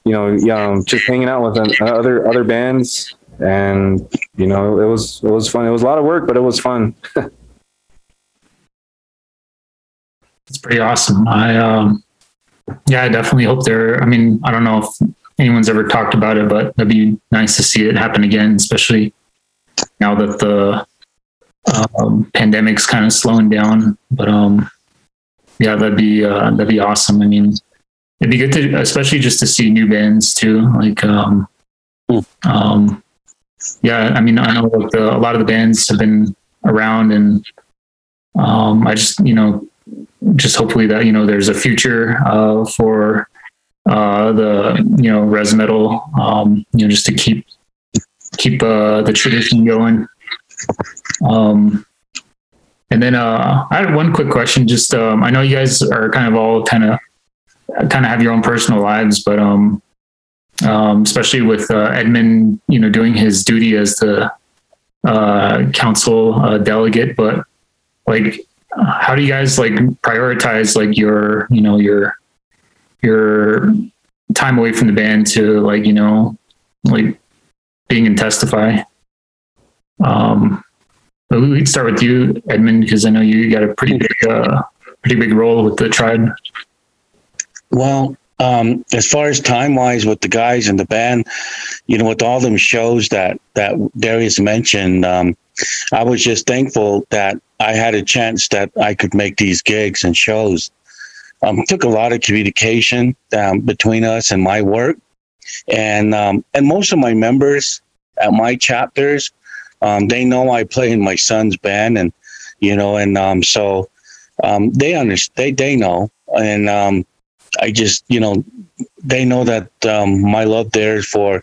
you know, um, just hanging out with other other bands, and you know, it was it was fun. It was a lot of work, but it was fun. it's pretty awesome. I um, yeah, I definitely hope there. I mean, I don't know if anyone's ever talked about it, but it'd be nice to see it happen again, especially now that the um, pandemic's kind of slowing down. But um, yeah, that'd be uh, that'd be awesome. I mean, it'd be good to, especially just to see new bands too. Like, um, Hmm. um, yeah, I mean, I know like the, a lot of the bands have been around, and um, I just, you know, just hopefully that you know there's a future uh, for uh, the you know res metal, um, you know, just to keep keep uh, the tradition going. Um, and then uh, I had one quick question. Just um, I know you guys are kind of all kind of kind of have your own personal lives, but um, um, especially with uh, Edmund, you know, doing his duty as the uh, council uh, delegate. But like, how do you guys like prioritize like your, you know, your your time away from the band to like, you know, like being in testify? Um, we would start with you, Edmund, because I know you got a pretty big, uh, pretty big role with the tribe. Well, um, as far as time wise with the guys and the band, you know, with all them shows that that Darius mentioned, um, I was just thankful that I had a chance that I could make these gigs and shows. Um, took a lot of communication um, between us and my work, and um, and most of my members at my chapters, um, they know I play in my son's band, and you know, and um, so um, they understand. They they know, and um, I just, you know, they know that um, my love there for,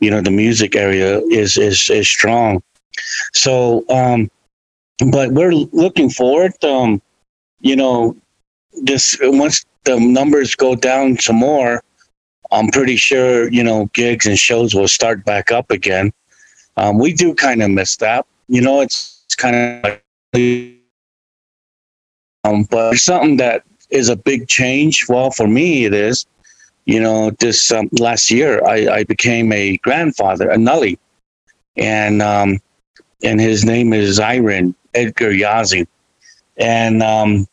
you know, the music area is is is strong. So, um, but we're looking forward. Um, you know, this once the numbers go down some more, I'm pretty sure you know gigs and shows will start back up again. Um, we do kind of miss that. You know, it's, it's kind of like, um, but something that is a big change. Well, for me, it is. You know, this um, last year, I, I became a grandfather, a Nully, and um, and his name is Zyron Edgar Yazzie, and um,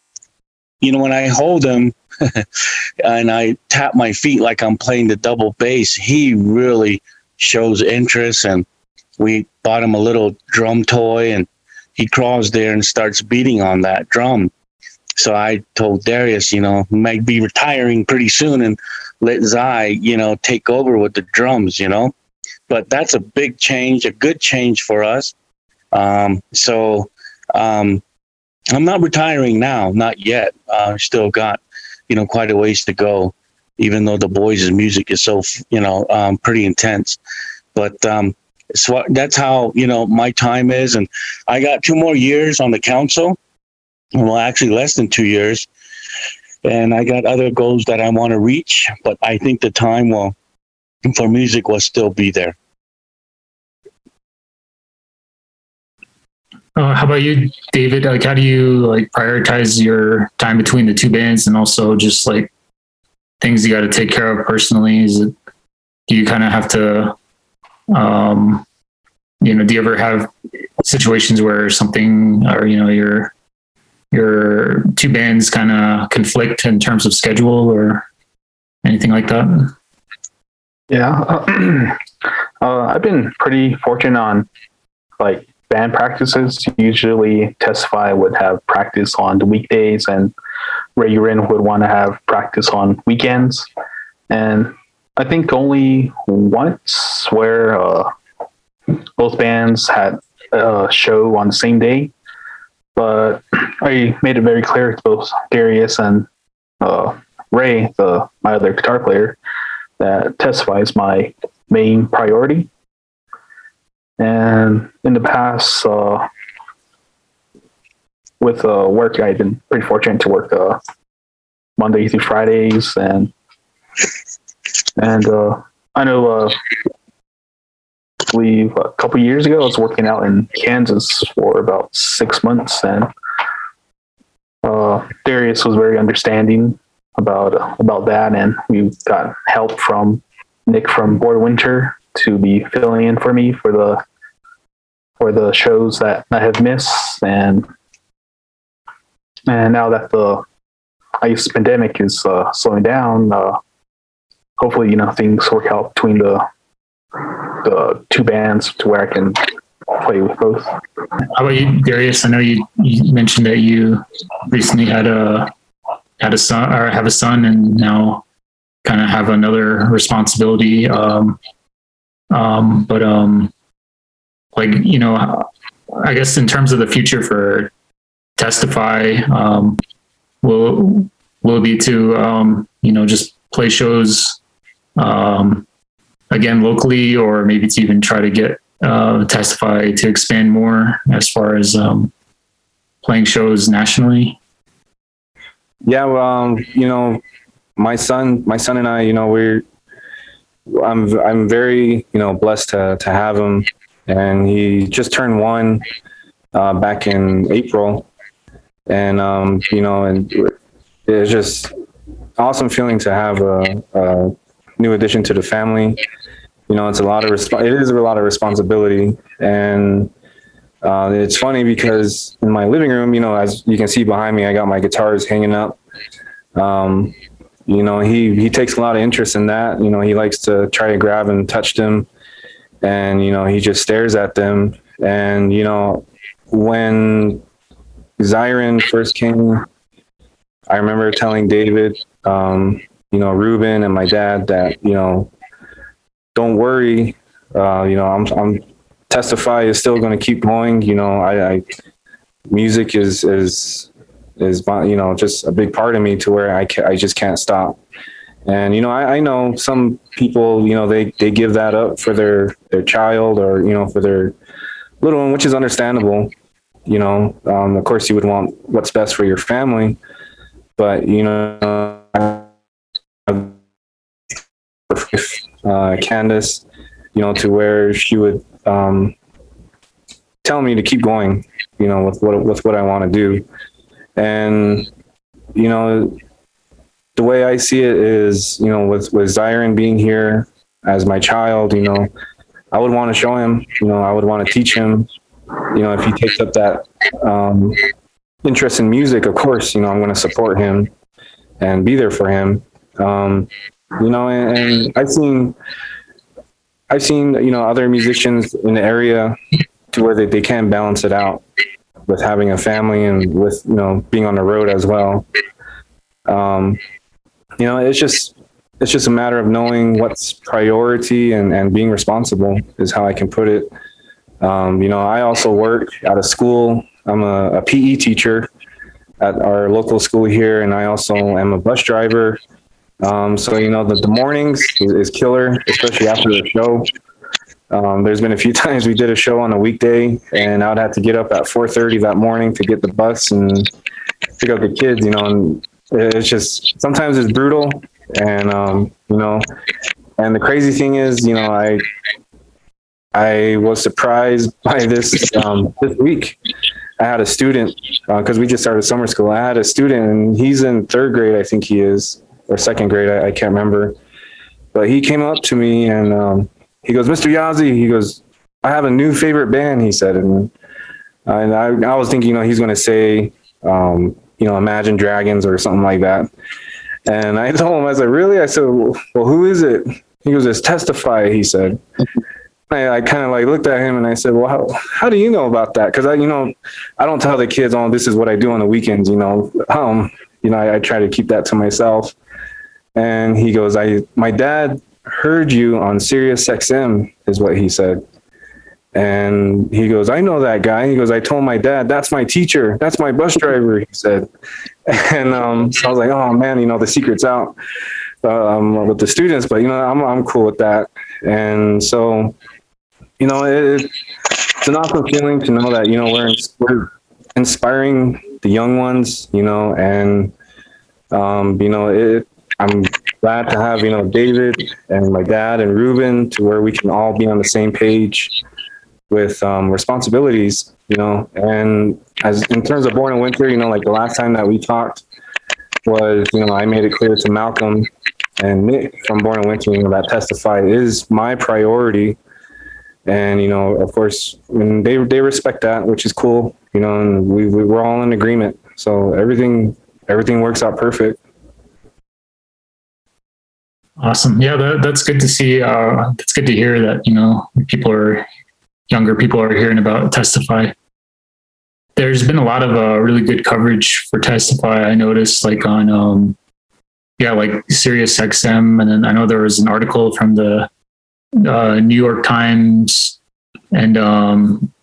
you know when I hold him and I tap my feet like I'm playing the double bass, he really shows interest, and we bought him a little drum toy, and he crawls there and starts beating on that drum so I told Darius, you know, might be retiring pretty soon and let Zai, you know, take over with the drums, you know. But that's a big change, a good change for us. Um, so um, I'm not retiring now, not yet. I uh, still got, you know, quite a ways to go, even though the boys' music is so, you know, um, pretty intense. But um, so that's how, you know, my time is. And I got two more years on the council well, actually less than two years. And I got other goals that I want to reach, but I think the time will for music will still be there. Uh, how about you, David? Like, how do you like prioritize your time between the two bands, and also just like things you got to take care of personally? Is it do you kind of have to, um, you know, do you ever have situations where something or you know your your two bands kind of conflict in terms of schedule or anything like that? Yeah, uh, I've been pretty fortunate on like band practices. Usually, Testify would have practice on the weekdays, and Ray Urin would want to have practice on weekends. And I think only once where uh, both bands had a show on the same day, but I made it very clear to both Darius and uh, Ray, the my other guitar player, that Testify is my main priority. And in the past, uh, with uh, work, I've been pretty fortunate to work uh, Monday through Fridays, and and uh, I know uh, believe a couple years ago I was working out in Kansas for about six months, and uh, Darius was very understanding about about that, and we got help from Nick from Board Winter to be filling in for me for the for the shows that I have missed, and and now that the ice pandemic is uh, slowing down, uh, hopefully you know things work out between the the two bands to where I can play with both. How about you, Darius? I know you, you mentioned that you recently had a had a son or have a son, and now kind of have another responsibility. Um, um, but um, like you know, I guess in terms of the future for Testify, um, will will be to um, you know just play shows um, again locally, or maybe to even try to get uh, Testify to expand more as far as um, playing shows nationally? Yeah, well, um, you know, my son, my son and I, you know, we're, I'm, I'm very, you know, blessed to to have him, and he just turned one uh, back in April, and um, you know, and it's just awesome feeling to have a, a new addition to the family. You know, it's a lot of resp- it is a lot of responsibility, and uh, it's funny because in my living room, you know, as you can see behind me, I got my guitars hanging up. Um, you know, he he takes a lot of interest in that. You know, he likes to try to grab and touch them, and you know, he just stares at them. And you know, when Zyron first came, I remember telling David, um, you know, Ruben and my dad that you know, don't worry. Uh, you know, I'm I'm testify is still going to keep going. You know, I, I music is is is you know just a big part of me to where I ca- I just can't stop. And you know, I, I know some people, you know, they they give that up for their their child or you know for their little one, which is understandable. You know, um, of course, you would want what's best for your family, but you know, uh, Candace, you know, to where she would um, tell me to keep going, you know, with what with what I want to do, and you know, the way I see it is, you know, with with Zyron being here as my child, you know, I would want to show him, you know, I would want to teach him, you know, if he takes up that um, interest in music, of course, you know, I'm going to support him and be there for him. Um, you know, and, and I've seen, I've seen, you know, other musicians in the area to where they, they can balance it out with having a family and with, you know, being on the road as well. Um, you know, it's just, it's just a matter of knowing what's priority and, and being responsible is how I can put it. Um, you know, I also work at a school. I'm a, a PE teacher at our local school here, and I also am a bus driver. Um, so you know, the, the mornings is, is killer, especially after the show. Um, there's been a few times we did a show on a weekday, and I'd have to get up at 4:30 that morning to get the bus and pick up the kids. You know, and it's just sometimes it's brutal, and um, you know, and the crazy thing is, you know, I I was surprised by this um, this week. I had a student because uh, we just started summer school. I had a student, and he's in third grade, I think he is, or second grade. I, I can't remember. But he came up to me and um, he goes, "Mr. Yazzie," he goes, "I have a new favorite band." He said, and and I, I was thinking, you know, he's going to say, um, you know, Imagine Dragons or something like that. And I told him, I said, really? I said, well, who is it? He goes, it's Testify, he said. I, I kind of like looked at him and I said, well, how, how do you know about that? Cause I, you know, I don't tell the kids, oh, this is what I do on the weekends, you know, um, you know, I, I try to keep that to myself. And he goes, I, my dad heard you on Sirius XM is what he said. And he goes, I know that guy. He goes, I told my dad, that's my teacher. That's my bus driver. He said, and um, so I was like, oh man, you know, the secret's out um, with the students, but you know, I'm, I'm cool with that. And so, you know, it, it's an awesome feeling to know that, you know, we're, we're inspiring the young ones, you know, and, um, you know, it, I'm glad to have, you know, David and my dad and Ruben to where we can all be on the same page with um, responsibilities, you know. And as in terms of Born in Winter, you know, like the last time that we talked was, you know, I made it clear to Malcolm and Nick from Born in Winter, you know, that testify is my priority. And you know, of course, and they they respect that, which is cool. You know, and we, we we're all in agreement. So everything everything works out perfect. Awesome. Yeah, that, that's good to see. Uh, that's good to hear that, you know, people are younger people are hearing about Testify. There's been a lot of uh, really good coverage for Testify. I noticed, like on, um, yeah, like Sirius XM, and then I know there was an article from the uh, New York Times, and um,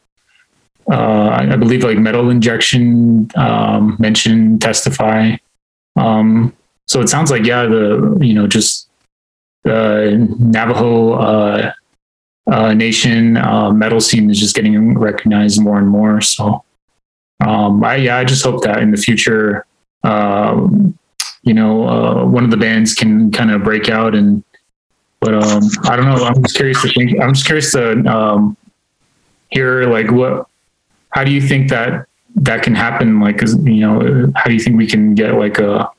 uh, I believe like metal injection um, mentioned Testify. Um, so it sounds like yeah, the you know just the Navajo uh, uh, nation uh, metal scene is just getting recognized more and more. So, um, I yeah, I just hope that in the future, um, you know, one of the bands can kind of break out and. But um, I don't know. I'm just curious to think. I'm just curious to um, hear like what. How do you think that that can happen? Like, you know, how do you think we can get like a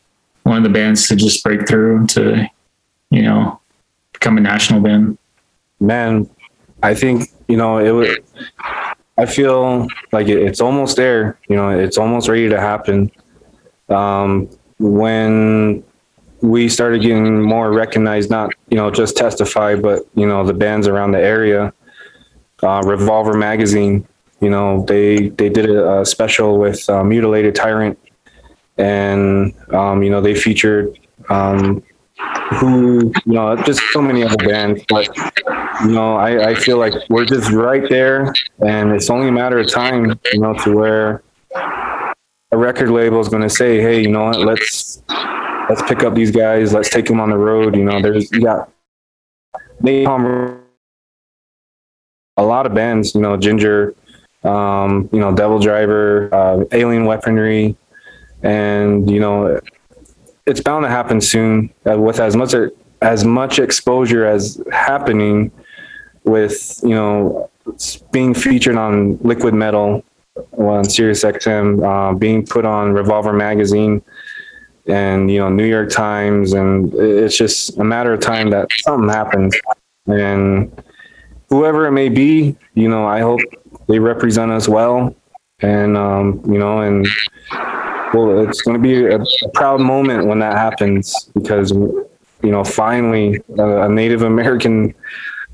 one of the bands to just break through to, you know, become a national band? Man, I think you know it would. I feel like it, it's almost there. You know, it's almost ready to happen. Um, when we started getting more recognized, not you know just testify, but you know the bands around the area. Uh, Revolver magazine, you know they they did a, a special with uh, Mutilated Tyrant, and um, you know they featured um, who you know just so many other bands but you know I, I feel like we're just right there and it's only a matter of time you know to where a record label is going to say hey you know what let's let's pick up these guys let's take them on the road you know there's you got Napalm, a lot of bands you know ginger um, you know devil driver uh, alien weaponry and you know it's bound to happen soon uh, with as much as much exposure as happening with you know being featured on Liquid Metal on Sirius XM, uh, being put on Revolver magazine and you know New York Times, and it's just a matter of time that something happens. And whoever it may be, you know, I hope they represent us well, and um, you know, and well, it's going to be a, proud moment when that happens because, you know, finally a, a Native American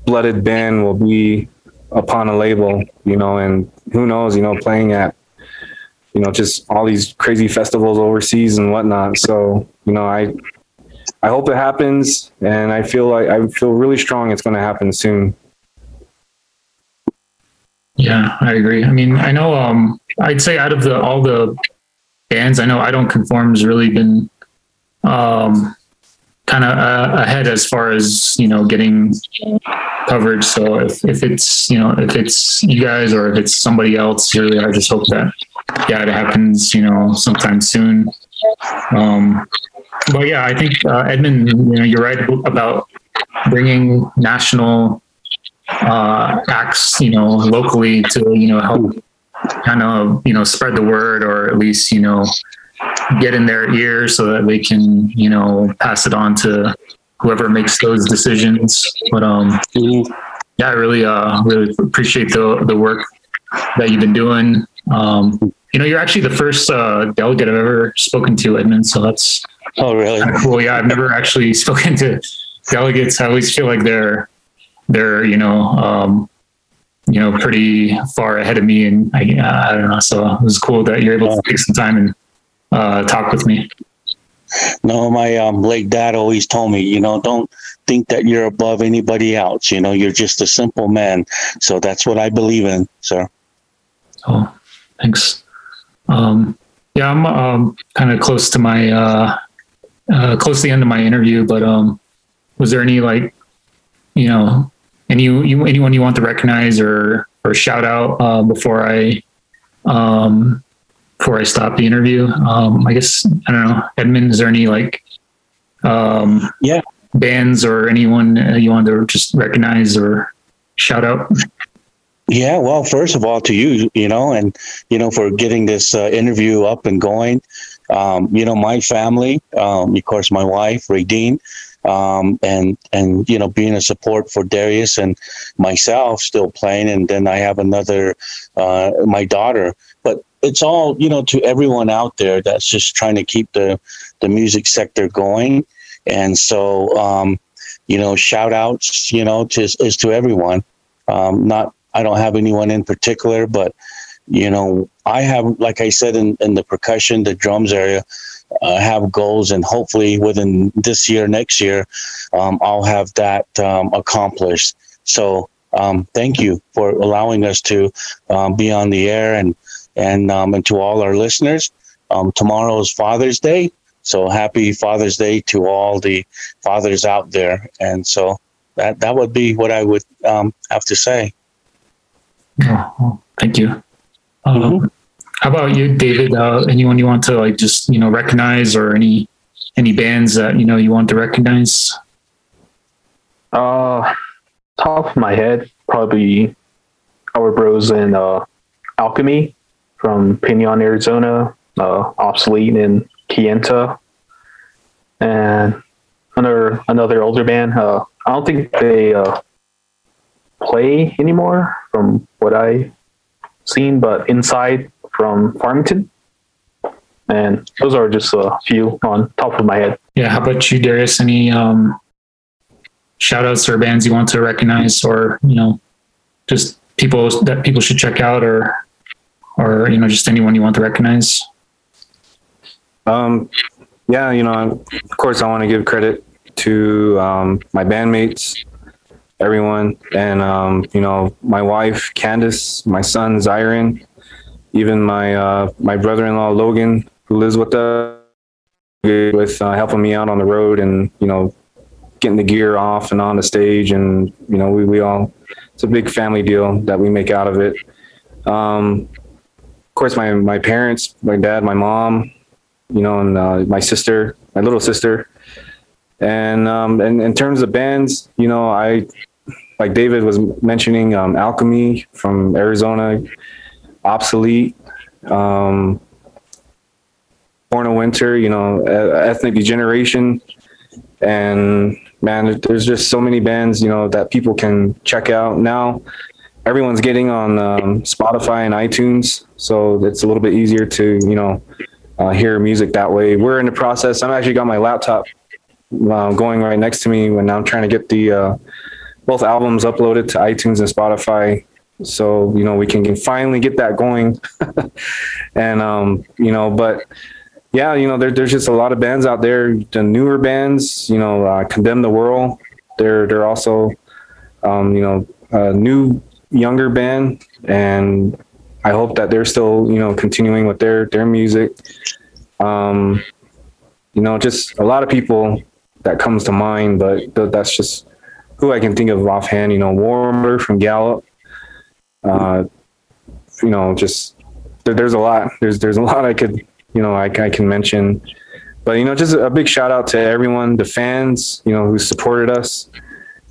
blooded band will be upon a label, you know, and who knows, you know, playing at, you know, just all these crazy festivals overseas and whatnot. So, you know, I, I hope it happens, and I feel like I feel really strong it's going to happen soon. Yeah, I agree. I mean, I know. Um, I'd say out of the all the bands. I know I Don't Conform has really been um, kind of uh, ahead as far as you know getting coverage. So if, if it's you know if it's you guys or if it's somebody else, really, I just hope that yeah it happens you know sometime soon. Um, but yeah, I think uh, Edmund, you know, you're right about bringing national uh, acts, you know, locally to you know help kind of you know spread the word or at least you know get in their ear so that they can you know pass it on to whoever makes those decisions. But um, yeah, I really uh really appreciate the the work that you've been doing. Um, you know, you're actually the first uh, delegate I've ever spoken to, Edmund. So that's Oh, really? cool. Yeah, I've never actually spoken to delegates. I always feel like they're they're you know um, you know pretty far ahead of me, and I uh, I don't know. So it was cool that you're able to take some time and uh, talk with me. No, my um, late dad always told me, you know, don't think that you're above anybody else. You know, you're just a simple man. So that's what I believe in, sir. So thanks. Um, yeah, I'm um, kind of close to my uh, uh, close to the end of my interview, but um, was there any like you know any you anyone you want to recognize or or shout out uh, before I um, before I stop the interview? Um, I guess I don't know, Edmund. Is there any like um, Yeah. bands or anyone uh, you want to just recognize or shout out? Yeah, well, first of all, to you, you know, and you know, for getting this uh, interview up and going. Um, you know, my family, um, of course, my wife, Radine, um, and and you know, being a support for Darius and myself, still playing, and then I have another, uh, my daughter. But it's all you know to everyone out there that's just trying to keep the the music sector going, and so um, you know, shout outs, you know, to is to everyone. Um, not I don't have anyone in particular, but you know, I have, like I said, in, in the percussion, the drums area, uh, have goals, and hopefully within this year, next year, um, I'll have that um, accomplished. So, um, thank you for allowing us to um, be on the air, and and um, and to all our listeners. Um, tomorrow is Father's Day, so happy Father's Day to all the fathers out there. And so that that would be what I would um, have to say. Thank you. Um, How about you, David? Uh, anyone you want to like just you know recognize or any any bands that you know you want to recognize? Uh, top of my head, probably our bros in uh, Alchemy from Pinon, Arizona, uh, Obsolete in Kayenta, and another another older band. Uh, I don't think they uh, play anymore, from what I've seen, but Inside from Farmington. And those are just a few on top of my head. Yeah. How about you, Darius? Any um, shout outs or bands you want to recognize, or you know, just people that people should check out, or or you know, just anyone you want to recognize? Um, yeah, you know, of course, I want to give credit to um, my bandmates, everyone, and um, you know, my wife Candace, my son Zyron, even my uh, my brother-in-law Logan, who lives with us, with uh, helping me out on the road, and you know, getting the gear off and on the stage, and you know, we we all it's a big family deal that we make out of it. Um, of course, my my parents, my dad, my mom, you know, and uh, my sister, my little sister. And um, and in terms of bands, you know, I like David was mentioning um, Alchemy from Arizona, Obsolete, um, Born of Winter, you know, Ethnic Degeneration, and man, there's just so many bands, you know, that people can check out now. Everyone's getting on um, Spotify and iTunes, so it's a little bit easier to, you know, uh, hear music that way. We're in the process. I'm actually got my laptop uh, going right next to me when I'm trying to get the uh, both albums uploaded to iTunes and Spotify. So you know we can finally get that going, and um, you know, but yeah, you know, there, there's just a lot of bands out there. The newer bands, you know, uh, Condemn the World. They're they're also, um, you know, a new younger band, and I hope that they're still, you know, continuing with their their music. Um, you know, just a lot of people that comes to mind, but th- that's just who I can think of offhand. You know, Warmer from Gallup. Uh, you know, just there, there's a lot. There's there's a lot I could, you know, I, I can mention. But you know, just a big shout out to everyone, the fans, you know, who supported us.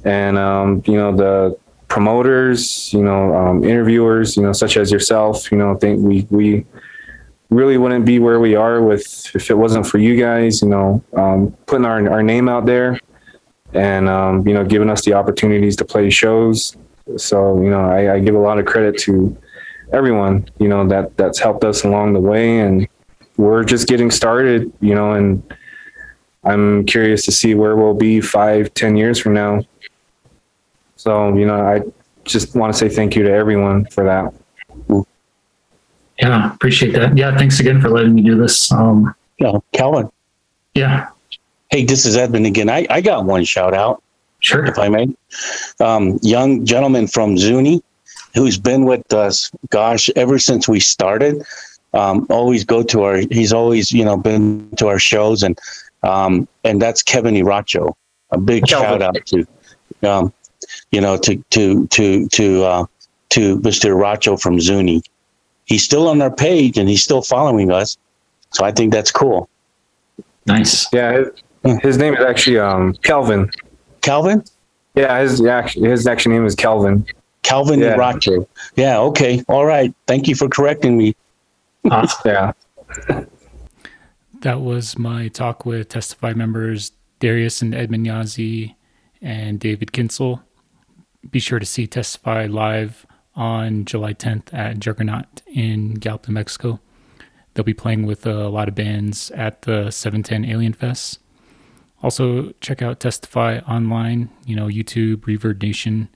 and um, you know the promoters, you know, um, interviewers, you know, such as yourself, you know, think we we really wouldn't be where we are with if it wasn't for you guys, you know, um, putting our our name out there and um, you know giving us the opportunities to play shows. So you know, I, I give a lot of credit to everyone, you know, that that's helped us along the way, and we're just getting started, you know, and I'm curious to see where we'll be five, ten years from now. So, you know, I just want to say thank you to everyone for that. Yeah, appreciate that. Yeah, thanks again for letting me do this. Um, Yeah, Calvin. yeah, Hey, this is Edmund again. I, I got one shout out, sure. if I may. Um, young gentleman from Zuni who's been with us, gosh, ever since we started. Um, always go to our, he's always, you know, been to our shows and, um, and that's Kevin Iracho. A big Kelvin. shout out to, um, you know, to, to, to, to, uh, to Mr. Iracho from Zuni. He's still on our page and he's still following us. So I think that's cool. Nice. Yeah, his, his name is actually um, Kelvin. Calvin? Yeah, his actually his actual name is Kelvin. Calvin Yeah. Iracho. Yeah. Okay. All right. Thank you for correcting me. Awesome. Uh, yeah. That was my talk with Testify members Darius and Edmund Yazzie and David Kinsel. Be sure to see Testify live on July 10th at Juggernaut in Gallup, New Mexico. They'll be playing with a lot of bands at the 710 Alien Fest. Also, check out Testify online, you know, YouTube, Reverb Nation.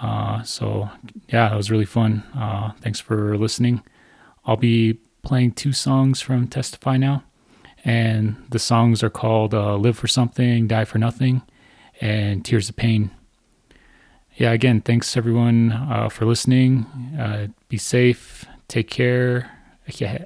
Uh, so, yeah, it was really fun. Uh, thanks for listening. I'll be playing two songs from Testify now, and the songs are called uh, Live for Something, Die for Nothing, and Tears of Pain. Yeah, again, thanks everyone uh, for listening. Uh, be safe, take care. Yeah.